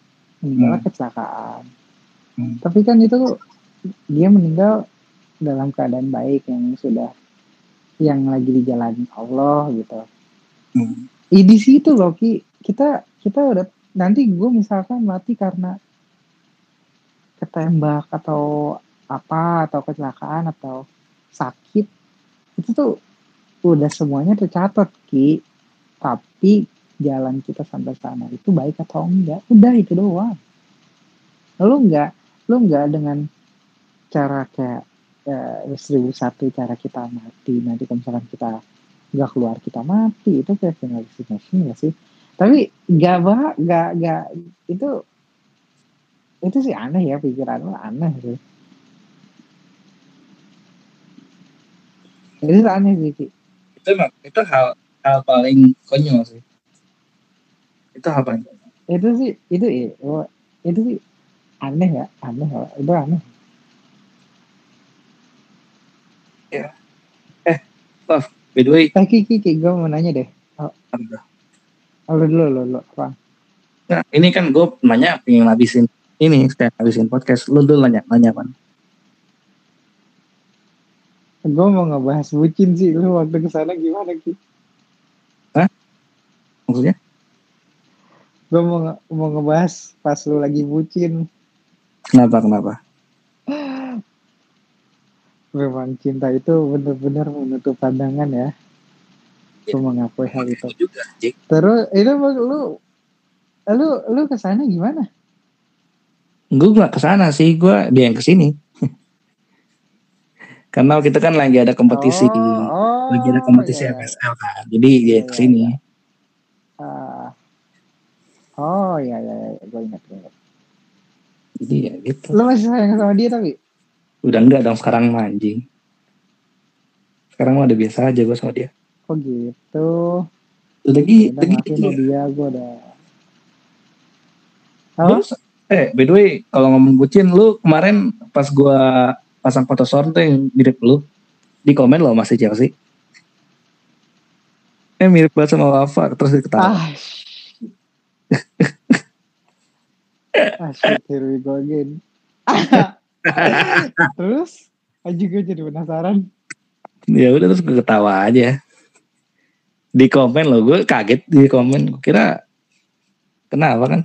meninggal kecelakaan.
Hmm.
Tapi kan itu dia meninggal dalam keadaan baik yang sudah yang lagi dijalani Allah gitu.
Hmm.
Di situ loh Ki, kita kita udah nanti gue misalkan mati karena ketembak atau apa atau kecelakaan atau sakit itu tuh udah semuanya tercatat Ki tapi jalan kita sampai sana itu baik atau enggak udah itu doang lu enggak lu enggak dengan cara kayak eh, seribu satu cara kita mati nanti kalau misalkan kita nggak keluar kita mati itu kayak final destination nggak sih tapi nggak bah nggak nggak itu itu sih aneh ya pikiran lu aneh sih itu aneh sih Ki.
Itu emang, itu hal hal paling konyol sih. Itu hal paling konyol.
itu sih itu ya itu sih aneh ya aneh ya itu aneh
By the way,
eh Ki, Ki, gue mau nanya deh
Alhamdulillah.
Oh, lu dulu lu dulu apa
Nah, ini kan gue nanya pengen ngabisin ini kayak ngabisin podcast. Lu dulu nanya, nanya apa?
gue mau ngebahas bucin sih lu waktu ke sana gimana Ki
Maksudnya?
gue mau nge- mau ngebahas pas lu lagi bucin
Kenapa, kenapa?
Memang cinta itu benar-benar menutup pandangan ya
Ya.
gue mengakui hal itu
Itu juga, Jik.
terus itu lu lu lu ke sana gimana
Gue gak ke sana sih, gue dia yang ke sini. <laughs> Karena kita kan lagi ada kompetisi,
oh,
lagi ada kompetisi
iya, iya.
FSL kan. Jadi dia
Iya,
yang ke sini.
Ah. oh ya ya, ya. gue ingat gue ingat
Jadi ya gitu.
lu masih sayang sama dia tapi
Udah enggak dong sekarang mah anjing. Sekarang mah udah biasa aja gue sama dia.
kok gitu.
Lagi
udah
lagi
ya dia. gue udah.
Gua se- eh by the way kalau ngomong bucin lu kemarin pas gua pasang foto Son tuh yang mirip lu di komen lo masih Chelsea. Eh mirip banget sama Wafa terus diketawa
ah <laughs> ah shit here we go again <laughs> terus? Aja gue jadi penasaran.
Ya udah terus gue ketawa aja. Di komen lo gue kaget di komen. Gue kira kenapa kan?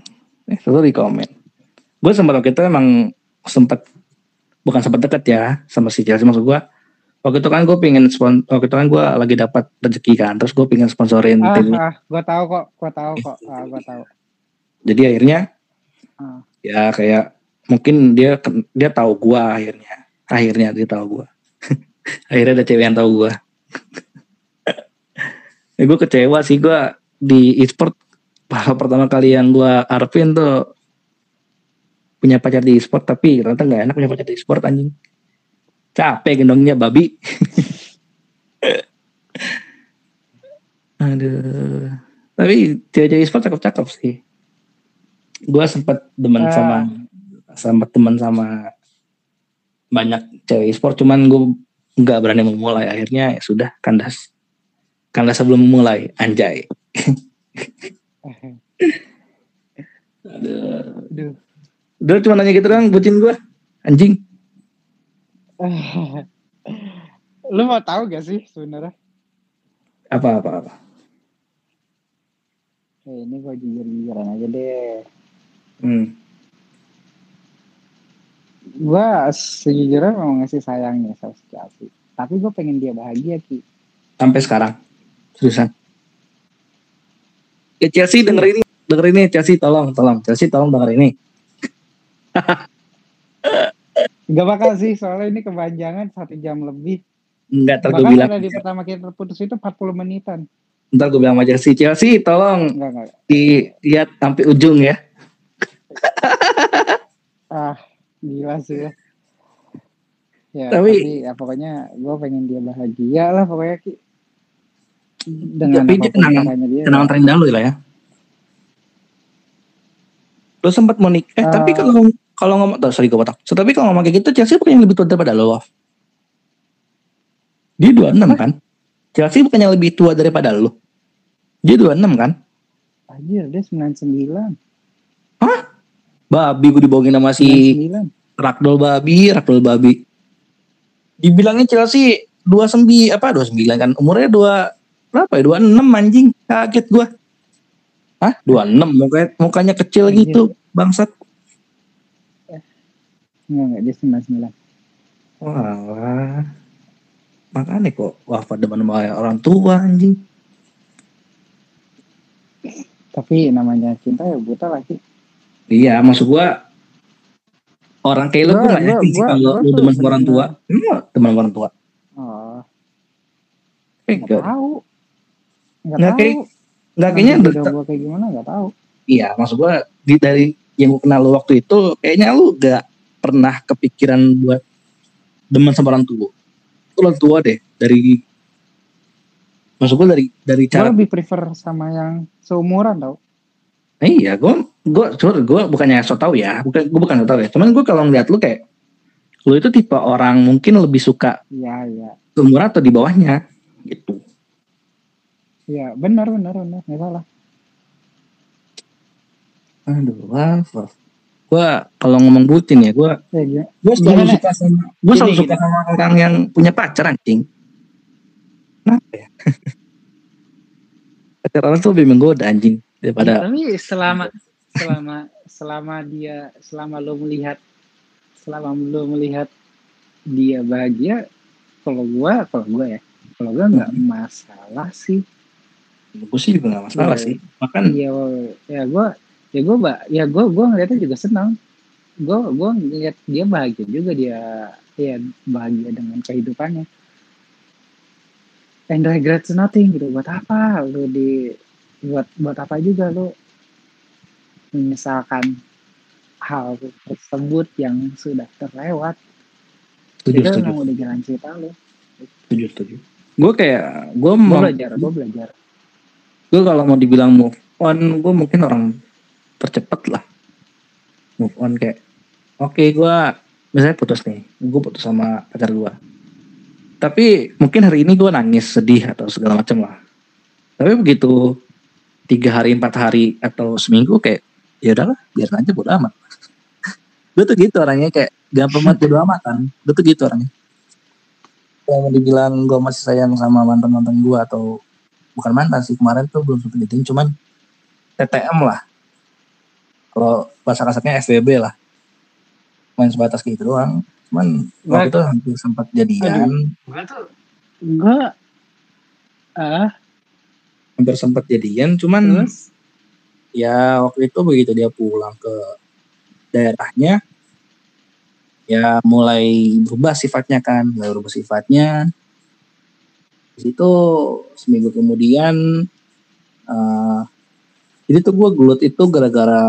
Eh terus di komen. Gue sempat waktu itu emang sempat bukan sempat deket ya sama si Chelsea. Maksud gue waktu itu kan gue pingin spon waktu itu kan gue lagi dapat rezeki kan terus gue pingin sponsorin
ah,
tim
ah gue tahu kok gue tahu kok. Ah gue tahu.
Jadi akhirnya
Ah.
ya kayak mungkin dia dia tahu gue akhirnya. Akhirnya dia tahu gue <laughs> akhirnya ada cewek yang tahu gue <laughs> ya, gue kecewa sih gue di e-sport. Pertama kali yang gue harapin tuh punya pacar di e-sport tapi ternyata nggak enak punya pacar di e-sport anjing. Capek gendongnya babi. <laughs> Aduh. Tapi cewek-cewek e-sport cakep-cakep sih. Gue sempet demen
Ah.
sama sama teman sama banyak cewek e-sport. Cuman gue nggak berani memulai. Akhirnya ya sudah kandas kandas sebelum memulai anjay. Aduh.
Aduh.
Udah cuma nanya gitu doang bucin gue anjing. <laughs>
Lu mau tahu gak sih sebenarnya?
Apa apa apa?
Eh, ini gue jujur jujuran aja deh.
Hmm.
Gue sejujurnya mau ngasih sayangnya sama si Chelsea. Tapi gue pengen dia bahagia ki.
Sampai sekarang. Seriusan. Ya Chelsea denger ini. Denger ini Chelsea tolong tolong. Chelsea tolong denger ini. <laughs>
Gak bakal sih soalnya ini kepanjangan satu jam lebih.
Enggak ntar gue
bahkan
bilang.
tadi pertama kita putus itu 40 menitan.
Ntar gue bilang sama Chelsea Chelsea tolong
enggak enggak
dilihat sampai ujung ya.
Ah gila sih ya. Ya
Tapi-
tapi, ya pokoknya gue pengen dia bahagia lah pokoknya ki. Dengan
Tapi dia kenangan-
dia.
kenangan terindah lu lah ya. Lu sempat mau nik eh
Eh.
tapi kalau kalau ngomong tuh sorry gue potong. So, tapi kalau ngomong kayak gitu Chelsea bukan yang lebih tua daripada lo dia 26 kan? Chelsea bukannya lebih tua daripada lo dia 26 kan?
Anjir dia 99
babi gue dibohongin sama si
99
Rakdol babi Rakdol babi. Dibilangnya Chelsea 29 apa 29 kan? Umurnya 2 berapa ya? 26 anjing. Kaget gua. Hah? 26 mukanya, mukanya kecil
Anjir.
gitu bangsat.
Enggak enggak dia 99
Wah, makanya kok wafat depan orang tua anjing.
tapi namanya cinta ya buta lagi
Iya, maksud gua orang kayak lu
Gua-
gua gak yakin sih kalau lu
tuh
sama orang tua. sama orang tua.
oh.
Eh,
nggak
enggak,
tahu. Nggak
Nggak
tahu.
kayak- enggak kayaknya
gua kayak gimana nggak tahu.
Iya, maksud gua di dari yang gua kenal lu waktu itu kayaknya lu gak pernah kepikiran buat demen sama orang tua. Itu orang tua deh dari maksud gua dari dari
gue
cara
lebih prefer sama yang seumuran tau
iya, gue gue sorry, gue bukannya so tau ya, bukan gue bukan so tau ya. Cuman gue kalau ngeliat lu kayak lu itu tipe orang mungkin lebih suka
iya iya
seumuran atau di bawahnya gitu.
iya benar benar benar nggak salah
Aduh, wah, gue kalau ngomong bucin ya, gue
ya gimana
gue selalu suka sama gue selalu suka sama orang yang punya pacar anjing. Kenapa ya? <laughs> pacar orang tuh lebih menggoda anjing daripada
tapi selama selama selama dia selama lo melihat selama lo melihat dia bahagia kalau gua kalau gua ya kalau gua nggak masalah sih
gue sih juga gak masalah
Iya.
sih. Makan
ya ya gua ya gua ba- ya gua gua ngeliatnya juga senang gua gua ngeliat dia bahagia juga dia ya bahagia dengan kehidupannya and regrets nothing gitu buat apa lu di buat buat apa juga lu menyesalkan hal tersebut yang sudah terlewat?
Setuju
itu memang udah jalan cerita lu.
Setuju setuju. Gue kayak gue mau
belajar gue belajar.
Gue kalau mau dibilang move on gue mungkin orang tercepat lah. Move on kayak oke gue misalnya putus nih gue putus sama pacar gue tapi mungkin hari ini gue nangis sedih atau segala macam lah. Tapi begitu tiga hari empat hari atau seminggu kayak ya udahlah biar aja bodo amat. <laughs> Gue tuh gitu orangnya kayak gampang banget bodo amat kan? Gue tuh gitu orangnya. Mau dibilang gue masih sayang sama mantan mantan gue atau bukan mantan sih kemarin tuh belum sempet dating cuman TTM lah. Kalau bahasa kasarnya FWB lah. Main sebatas gitu doang. Cuman waktu itu hampir sempat jadian.
Gue tuh gue ah
hampir sempat jadian cuman
terus?
ya waktu itu begitu dia pulang ke daerahnya ya mulai berubah sifatnya kan mulai berubah sifatnya. Di situ seminggu kemudian eh jadi tuh gue gelut itu gara-gara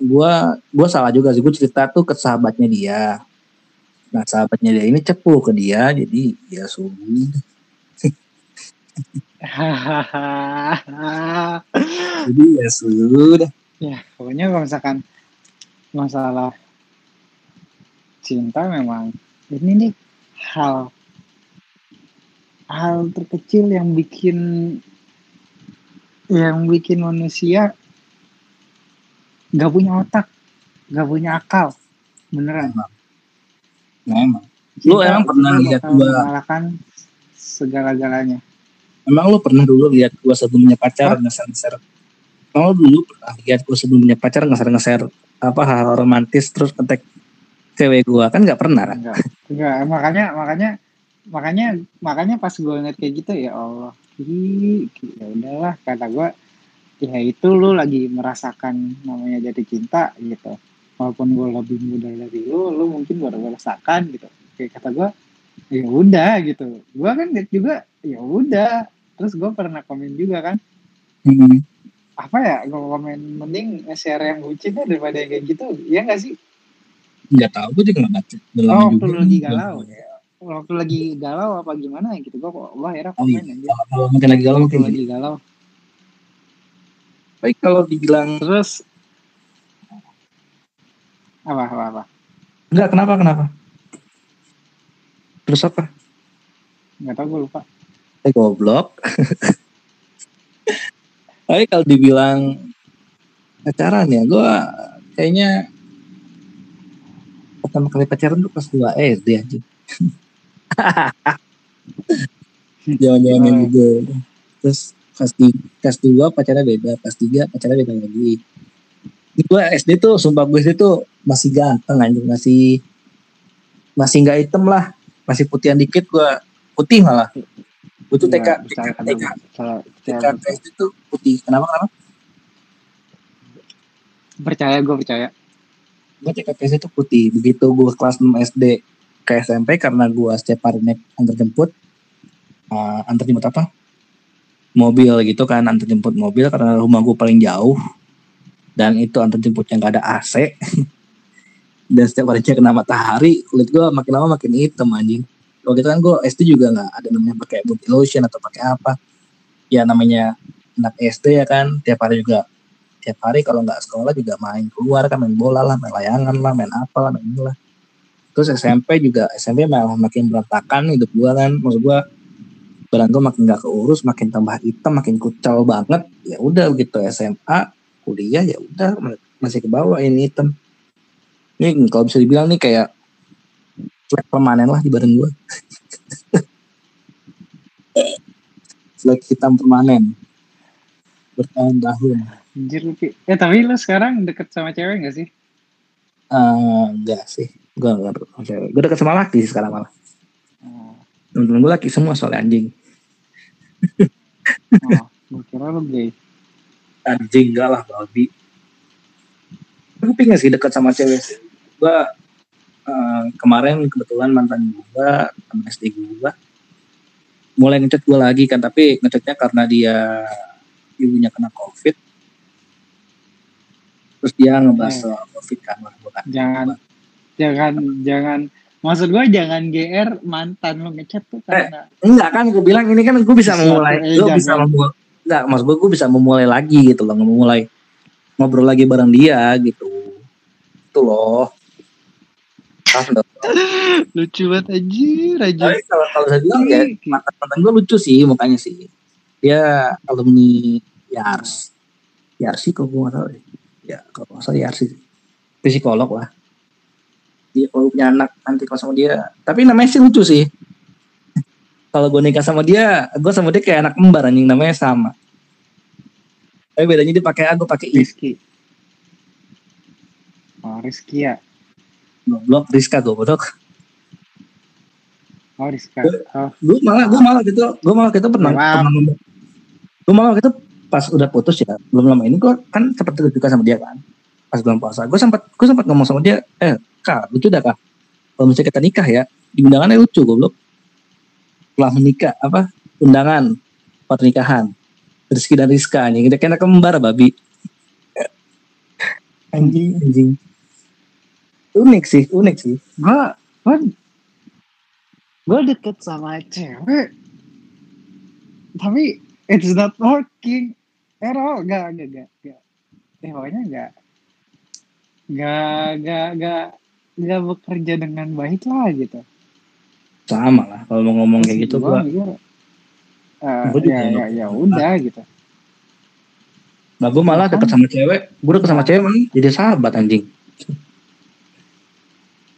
gue gue salah juga sih gue cerita tuh ke sahabatnya dia. Nah sahabatnya dia ini cepu ke dia jadi ya sudah <laughs> <laughs> jadi ya sudah.
Ya pokoknya kalau misalkan masalah cinta memang ini nih hal hal terkecil yang bikin yang bikin manusia gak punya otak gak punya akal beneran.
Nah emang Lu emang pernah lihat gua-
mengalahkan segala-galanya
Emang lu pernah dulu lihat gua sebelumnya pacar ngeser-ngeser? Emang lu dulu pernah lihat gua sebelumnya pacar ngeser-ngeser apa hal romantis terus kontak cewek gua? Kan nggak pernah kan?
enggak enggak makanya makanya makanya makanya pas gue ngeliat kayak gitu ya Allah ya udahlah kata gue ya itu lu lagi merasakan namanya jadi cinta gitu. Walaupun gue lebih muda dari lu lu mungkin baru merasakan gitu. Kayak kata gue ya udah gitu gue kan liat juga ya udah terus gue pernah komen juga kan
Hmm.
apa ya gue komen mending share yang bucin deh daripada yang kayak gitu ya nggak sih
Nggak tahu gua juga nggak
Oh, waktu
juga.
lu lagi galau ya. Waktu lagi galau apa gimana gitu gua kok gua akhirnya
Oh iya.
komen aja.
Kalau mungkin lagi galau mungkin.
lagi galau.
Tapi kalau dibilang
Terus apa apa apa?
nggak kenapa kenapa? Terus apa?
Enggak tahu gua lupa.
Eh goblok. Tapi kalau dibilang pacaran ya, gue kayaknya pertama kali pacaran tuh pas 2 SD aja. <laughs> Jangan-jangan yang juga. Terus kelas tiga, kelas dua pacarnya beda, kelas tiga pacarnya beda lagi. Gue SD tuh, sumpah gue SD tuh masih ganteng anjing, masih masih nggak hitam lah, masih putihan dikit gue putih malah. Gue tuh TK, TK, TK, TK, SD tuh putih. Kenapa kenapa?
Percaya gue percaya.
Gue TK SD tuh putih. Begitu gue kelas 6 SD ke SMP karena gue setiap hari naik antar jemput, eh, antar jemput apa? Mobil gitu kan, antar jemput mobil karena rumah gue paling jauh dan itu antar jemputnya nggak ada AC. <laughs> dan setiap harinya kena matahari, kulit gue makin lama makin hitam anjing. Waktu itu kan gue SD juga nggak ada namanya pakai body lotion atau pakai apa. Ya namanya anak SD ya kan, tiap hari juga tiap hari kalau nggak sekolah juga main keluar kan main bola lah, main layangan lah, main apa lah, main lah. Terus SMP juga SMP malah makin berantakan hidup gua kan, maksud gua badan gua makin nggak keurus, makin tambah hitam, makin kucel banget. Ya udah begitu SMA, kuliah ya udah masih ke bawah ini hitam. Ini kalau bisa dibilang nih kayak flek permanen lah di badan gua. <laughs> flek hitam permanen bertahun-tahun.
Anjir. Eh tapi lu sekarang deket sama cewek gak sih?
Eh, enggak sih. Gue enggak deket sama cewek. Gue deket sama laki sih sekarang malah.
Oh,
Temen-temen gue laki semua soalnya anjing. <laughs>
oh gue kira lu gay.
Anjing enggak lah babi. Gue pengen sih deket sama cewek. Gue eh, kemarin kebetulan mantan gue, temen SD gue, mulai ngechat gue lagi kan. Tapi ngechatnya karena dia ibunya kena covid. Terus dia ngebahas soal covid kan. Wah, gua kan
Jangan jangan jangan maksud gue jangan GR mantan lu ngechat tuh karena
Enggak kan gue bilang ini kan gue bisa
Sesuatu,
memulai
eh,
gue
jangan.
bisa memulai gue nggak mas gue gue bisa memulai lagi gitu loh memulai ngobrol lagi bareng dia gitu itu loh? <laughs>
Lucu banget anjir, anjir.
Tapi kalau kalau saya bilang ya mantan mantan gue lucu sih mukanya sih. Dia alumni Yars. Yarsi kok gue nggak tahu deh ya kalau nggak salah Yarsi psikolog lah. Dia kalau punya anak nanti kalau sama dia tapi namanya sih lucu sih. <laughs> Kalau gue nikah sama dia gue sama dia kayak anak kembar anjing namanya sama. Tapi bedanya dia pakai A gue pakai I.
Rizky. Oh, Rizky ya.
Goblok Rizka goblok.
Oh, Rizka. Oh,
gue malah gue malah gitu gue malah gitu pernah. Gue malah gitu pas udah putus ya belum lama ini gue kan sempat juga sama dia kan pas bulan puasa. Gue sempat gue sempat ngomong sama dia eh kak lucu dah kak. Kalau misalnya kita nikah ya di undangannya lucu goblok. Setelah menikah apa undangan pernikahan Rizky dan Rizka nih kita kena kembar babi. Anjing. Anjing unik sih unik sih.
Gua gua gua deket sama cewek. Tapi it's not working at all. Gak gak gak gak eh pokoknya gak gak gak gak gak bekerja dengan baik lah gitu.
Sama lah kalau mau ngomong kayak gitu
gua
gue Gua juga
ya, ya ya udah gitu.
Nah, gue malah deket sama cewek, gue deket sama cewek jadi sahabat anjing.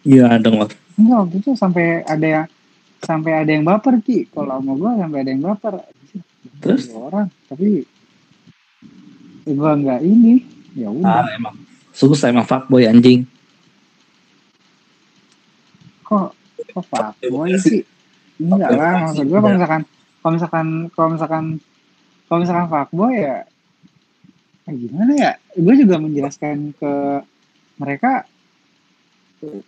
Iya dong, Wak.
enggak waktu itu sampai ada yang sampai ada yang baper ki kalau sama gua sampai ada yang baper
Terus?
Orang tapi gua nggak ini ya udah
Ah, emang. Susah emang fuckboy anjing.
kok kok fuckboy sih enggak lah maksud gue kalau misalkan kalau misalkan kalau misalkan kalau misalkan fuckboy ya eh, gimana ya gue juga menjelaskan ke mereka eh,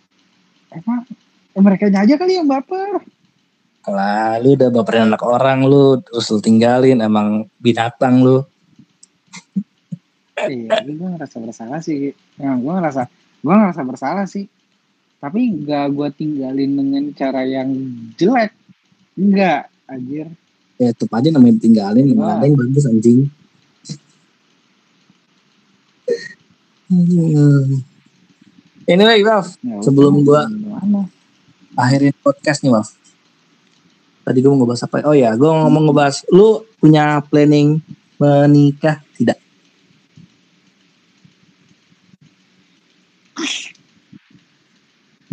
emang eh, mereka aja kali yang baper
Lah, lu udah baperin anak orang lu, terus lu tinggalin, emang binatang lu.
iya gue ngerasa bersalah sih ya, gue ngerasa gue ngerasa bersalah sih tapi gak gue tinggalin dengan cara yang jelek enggak anjir
Ya, tetep aja namanya tinggalin, emang
Wah.
ada yang bagus anjing. <laughs> Anyway, Waf,
Ya
Sebelum gua-
gimana?
akhirin podcast nih, Waf. Tadi gue mau ngebahas apa? Oh ya, gue ngomong ngebahas, lu punya planning menikah tidak?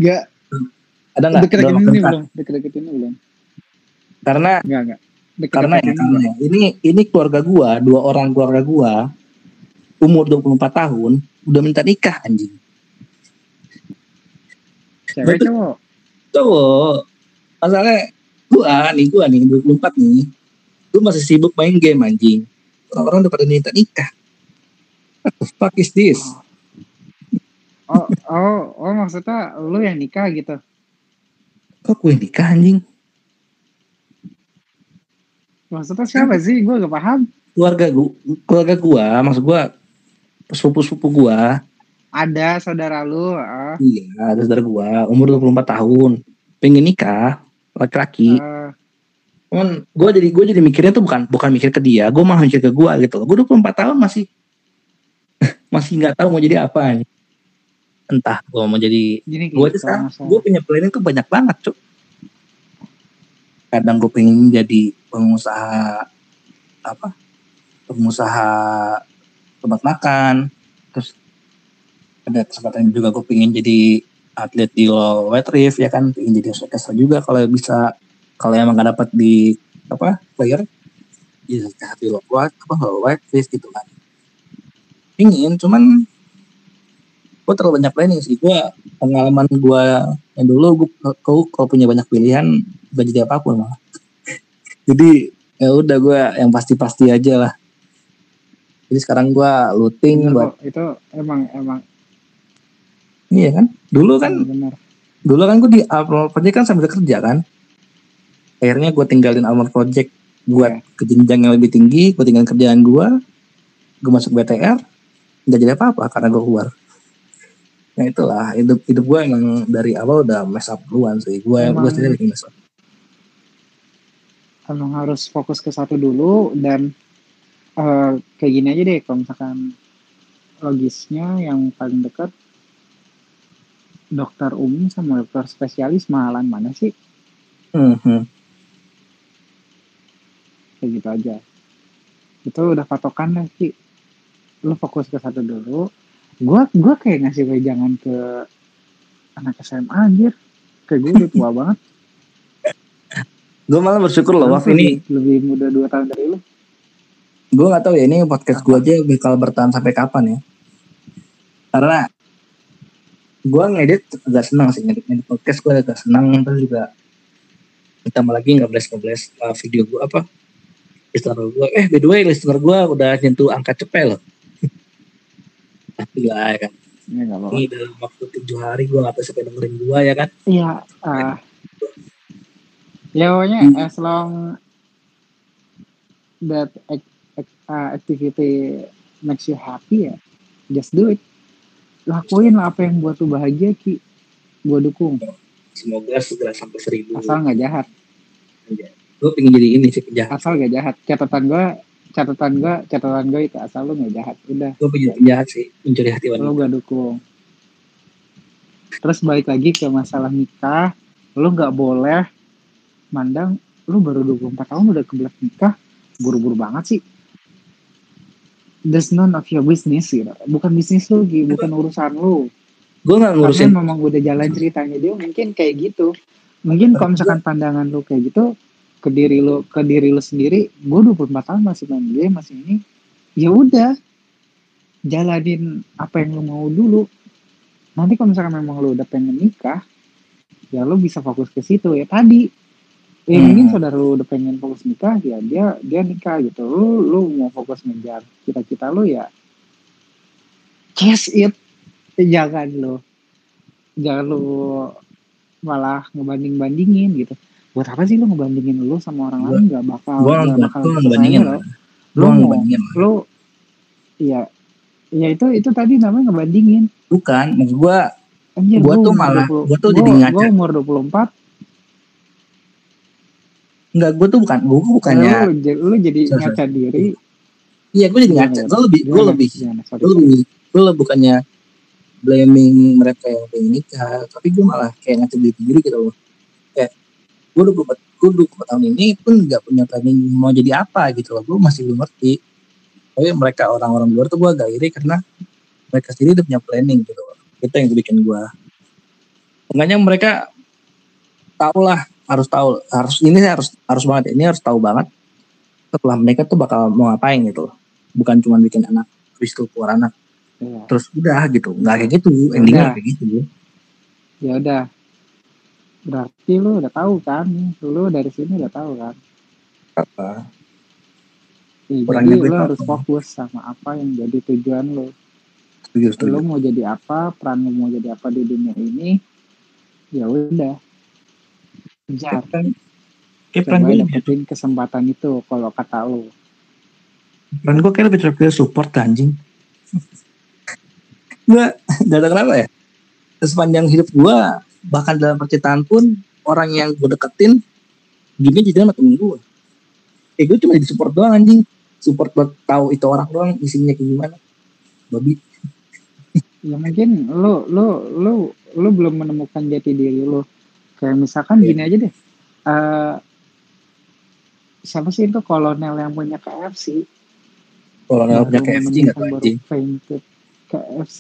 Gak
Ada nggak?
deket-deket
Dalam
ini belum deket-deket ini belum
Karena
enggak enggak deket
karena ya,
ini
karena ya, ini ini keluarga gua, dua orang keluarga gua umur 24 tahun udah minta nikah anjing.
Cewek
Betul.
cowok
Cowok. Masalahnya gua nih, gua nih 24 nih. Gua masih sibuk main game anjing. Orang-orang udah pada minta nikah. What the fuck is this?
oh oh oh maksudnya lu yang nikah gitu
Kok gue nikah anjing?
maksudnya siapa sih gue gak paham
Keluarga gua, keluarga gua, maksud gua sepupu-sepupu gua,
ada saudara lu ah,
iya, ada saudara gua, umur 24 tahun, pengen nikah, laki-laki. cuman gue jadi gue jadi mikirnya tuh bukan bukan mikir ke dia gue malah mikir ke gue gitu loh. Gue 24 tahun masih <laughs> masih nggak tahu mau jadi apa nih entah gue mau jadi
gini
gue
gitu
aja sekarang gue punya planning tuh banyak banget cuk. Kadang gue pengen jadi pengusaha apa? Pengusaha tempat makan ada kesempatan juga gue pengen jadi atlet di low weight reef ya kan? Pengen jadi orkestra juga kalau bisa kalau emang gak dapat di apa player ya di low weight apa low weight reef gitu kan. Ingin cuman gue terlalu banyak planning sih. Gue pengalaman gue yang dulu gue kalau punya banyak pilihan gak jadi apa pun malah. <laughs> Jadi ya udah gue yang pasti-pasti aja lah. Jadi sekarang gue looting
Bener
buat
itu emang emang
iya kan? Dulu kan
benar.
dulu kan gue di Almond Project kan sambil kerja kan. Akhirnya gue tinggalin Almond Project buat
Iya.
ke jenjang yang lebih tinggi gue tinggalin kerjaan gue gue masuk BTR nggak jadi apa-apa karena gue keluar. Nah itulah hidup hidup gue emang dari awal udah mess up duluan sih. Gue gue sendiri lagi mess up.
emang harus fokus ke satu dulu dan Eh, kayak gini aja deh kalau misalkan logisnya yang paling dekat dokter umum sama dokter spesialis mahalan mana sih?
Hmm, hmm.
kayak gitu aja. Itu udah patokan lah Ki. Lu fokus ke satu dulu. Gua gua kayak ngasih wejangan ke anak SMA anjir. Kayak gue udah tua banget. <laughs>
Gue malah bersyukur loh, Waf ini
lebih, muda dua tahun dari lu.
Gue nggak tahu ya ini podcast gue aja bakal bertahan sampai kapan ya. Karena gue ngedit agak senang sih ngedit, ngedit podcast gue agak senang terus juga ditambah lagi nggak blast ngebles uh, video gue apa listener gue eh by the way listener gue udah nyentuh angka cepet loh <laughs> tapi lah ya kan
ya nggak apa-apa
ini dalam waktu tujuh hari gue nggak tahu siapa yang dengerin gue ya kan
Iya, ah. ya pokoknya
Hmm.
as long that uh, activity makes you happy ya, just do it. Lakuin lah apa yang buat lu bahagia ki, gue dukung.
semoga segera sampai seribu
Asal nggak jahat,
gue pengen jadi ini sih penjahat
asal nggak jahat. Catatan gue, catatan gue, catatan gue itu asal lu nggak jahat. Udah,
gue pengen penjahat sih mencuri hati wanita
lu gue dukung. Terus balik lagi ke masalah nikah, lu nggak boleh mandang lu baru 24 tahun udah kebelet nikah, buru-buru banget sih. That's none of your business gitu. Bukan bisnis lu, Gi. bukan urusan lu.
gue nggak ngurusin
Karena memang udah jalan ceritanya dia mungkin kayak gitu. Mungkin kalau misalkan pandangan lu kayak gitu, ke diri lu, ke diri lu sendiri, gue 24 tahun masih main game, masih ini, ya udah, jalanin apa yang lu mau dulu. Nanti kalau misalkan memang lu udah pengen nikah, ya lu bisa fokus ke situ ya tadi. Ya
Hmm.
mungkin saudara lu udah pengen fokus nikah, ya dia dia nikah gitu. Lu lu mau fokus ngejar cita-cita lu ya chase it. Jangan lu jangan lu malah ngebanding-bandingin gitu. Buat apa sih lu ngebandingin lu sama orang
Gua-
lain nggak bakal nggak
nggak
bakal
ngebandingin
lo. Lu mau lu iya ya itu itu tadi namanya ngebandingin
bukan maksud gue
anjir
Gua tuh
umur
malah-
20
gua tuh
gua-
jadi ngaca.
gua umur 24
nggak gue tuh bukan gue bukannya
lu, lu jadi ngaca diri.
Iya gue jadi ngaca. Gue lebih gue lebih gue lebih gue bukannya blaming mereka yang pengen nikah tapi gue malah kayak ngaca diri sendiri gitu loh. Kayak gue udah gue gue dua tahun ini pun nggak punya planning mau jadi apa gitu loh. Gue masih belum ngerti. Tapi mereka orang-orang luar tuh gue agak iri karena mereka sendiri udah punya planning gitu loh. Itu yang bikin gue makanya mereka tahu lah harus tahu harus ini harus harus banget ini harus tahu banget setelah mereka tuh bakal mau ngapain gitu loh. Bukan cuma bikin anak habis itu keluar anak.
Iya.
terus udah gitu nggak kayak gitu
Ya
endingnya kayak gitu.
Ya udah. Berarti lu udah tahu kan? Lu dari sini udah tahu kan?
Apa?
Ih, jadi lu harus fokus sama apa yang jadi tujuan lu.
Setuju setuju.
Lu mau jadi apa peran lu mau jadi apa di dunia ini ya udah
kan peran
coba
gue lebih
dapetin kesempatan itu kalau kata lu.
Peran gue kayak lebih cocok ke support anjing. Gue gak <laughs> ada kenapa ya? Sepanjang hidup gue bahkan dalam percintaan pun orang yang gue deketin juga jadi sama temen gue kayak gue cuma jadi support doang anjing. Support buat tahu itu orang doang isinya kayak gimana. Babi.
Ya mungkin lu lu lu lu belum menemukan jati diri lu kayak misalkan
Iya.
gini aja deh. Eh siapa sih itu kolonel yang punya KFC
nggak punya KFC nggak anjing?
KFC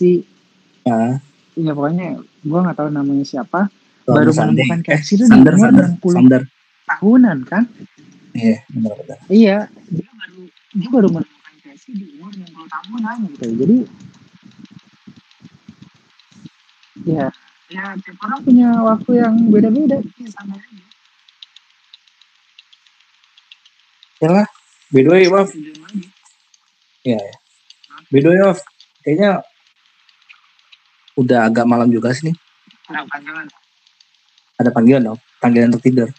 ah
ya pokoknya gua nggak tahu namanya siapa.
Kalau
baru
Sunday.
menemukan
eh,
KFC itu di
Sander
umur
Sander
60
Sander.
tahunan kan?
Iya benar benar.
Iya dia baru dia baru menemukan KFC di umur 60 tahunan gitu. Jadi ya ya tiap orang punya waktu yang beda-beda. Ya, sama aja.
by the way Waf.
Tujuan lagi.
by the way Waf kayaknya udah agak malam juga sih nih.
Nah, panjangan.
ada panggilan dong panggilan untuk tidur. <laughs>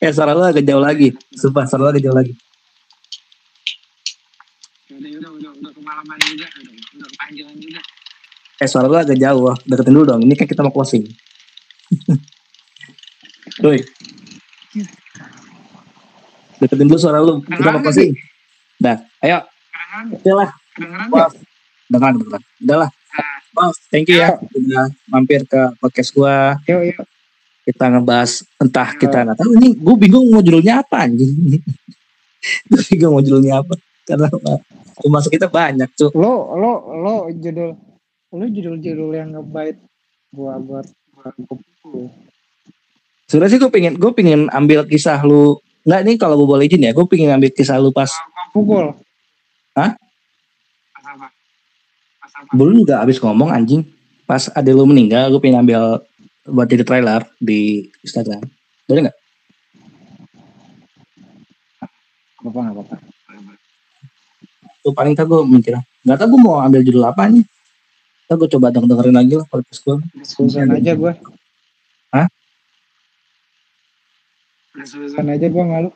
Eh suara lu agak jauh lagi. Sumpah suara lu agak jauh lagi.
Udah udah udah udah kemalaman juga. Udah udah kepanjangan juga
eh suara lu agak jauh deketin dulu dong ini kan kita mau closing <laughs> Doi Deketin dulu suara lu. Kita mau closing. Dah, ayo. Oke lah. Bos. Dengar, dengar. Udah lah. Bos, thank you ya. Udah mampir ke podcast gua.
Yuk, yuk.
Kita ngebahas entah kita nggak tahu ini gue bingung mau judulnya apa anjing. <laughs> gue bingung mau judulnya apa. Karena cuma kita banyak tuh.
Lo, lo, lo judul, lo judul-judul yang ngebait gua buat buat buku.
Sebenarnya sih gue pengen gue pengen ambil kisah lu nggak nih kalau gue boleh izin ya gue pengen ambil kisah lu pas
Pukul.
Hah?
Pas apa? Pas apa?
belum juga abis ngomong anjing pas ada lu meninggal gue pengen ambil buat jadi trailer di Instagram boleh nggak
Apa nggak apa-apa.
tuh paling tak gue mikir nggak tahu gue mau ambil judul apa nih Ntar gue coba denger dengerin lagi lah podcast gue
Susan aja gua.
Hah?
Susan aja gua malu.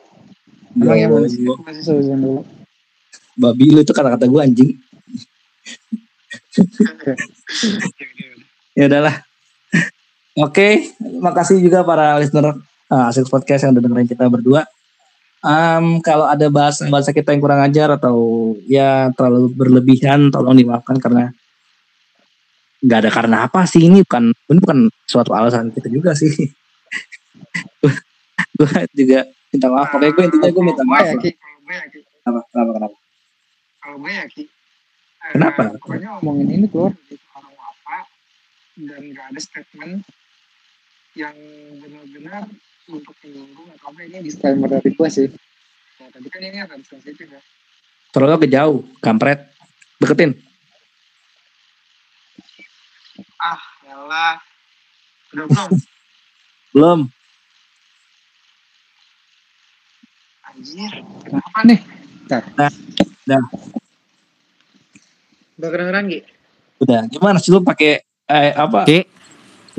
Emang ya masih masih Susan dulu.
babi lu itu kata-kata gue anjing ya udahlah oke makasih juga para listener uh, Asik Podcast yang udah dengerin kita berdua Em, kalau ada bahasa bahasa kita yang kurang ajar atau ya terlalu berlebihan tolong dimaafkan karena nggak ada karena apa sih ini bukan ini bukan suatu alasan kita juga sih <laughs> gue juga minta maaf pokoknya gue intinya gue minta maaf
gue ya, ya,
kenapa kenapa kenapa
Kalau gue ya, Ki. Eh,
Kenapa?
Pokoknya ngomongin ini keluar dari orang apa dan gak ada statement yang benar-benar untuk menyinggung atau apa ini disclaimer dari gue sih. Nah, tapi kan ini akan sensitif ya.
terlalu ke jauh kampret deketin
Ah, yalah. Udah belum?
belum
Anjir, kenapa nih? Bentar.
Nah, dah.
Udah kedengeran, Gi?
udah gimana sih lu pakai eh, apa
Ki.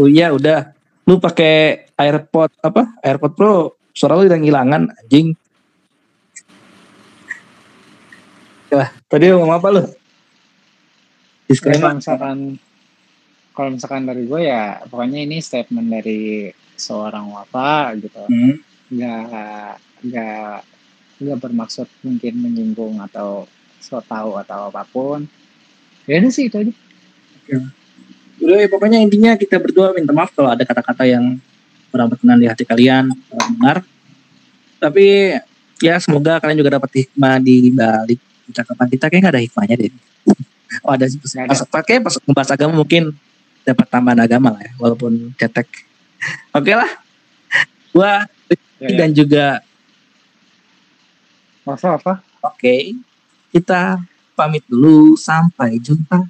oh iya udah lu pakai AirPod apa AirPod Pro suara lu udah ngilangan anjing lah tadi lu ngomong apa lu disclaimer
misalkan kalau misalkan dari gue ya pokoknya ini statement dari seorang wafa gitu.
Hmm.
nggak nggak nggak bermaksud mungkin menyinggung atau so tahu atau apa pun. Ya udah sih itu aja.
Udah ya, pokoknya intinya kita berdua minta maaf kalau ada kata-kata yang kurang berkenan di hati kalian kurang benar. Tapi ya semoga kalian juga dapat hikmah di balik ucapan kita. Kayak nggak ada hikmahnya deh. <laughs> Oh ada sih
Nggak
pas pakai pas agama mungkin dapat tambahan agama lah ya walaupun cetek <laughs> oke lah. Gua
Ya, ya.
dan juga
apa apa?
Oke. Kita pamit dulu. Sampai jumpa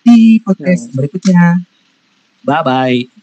di podcast
Ya.
berikutnya. Bye bye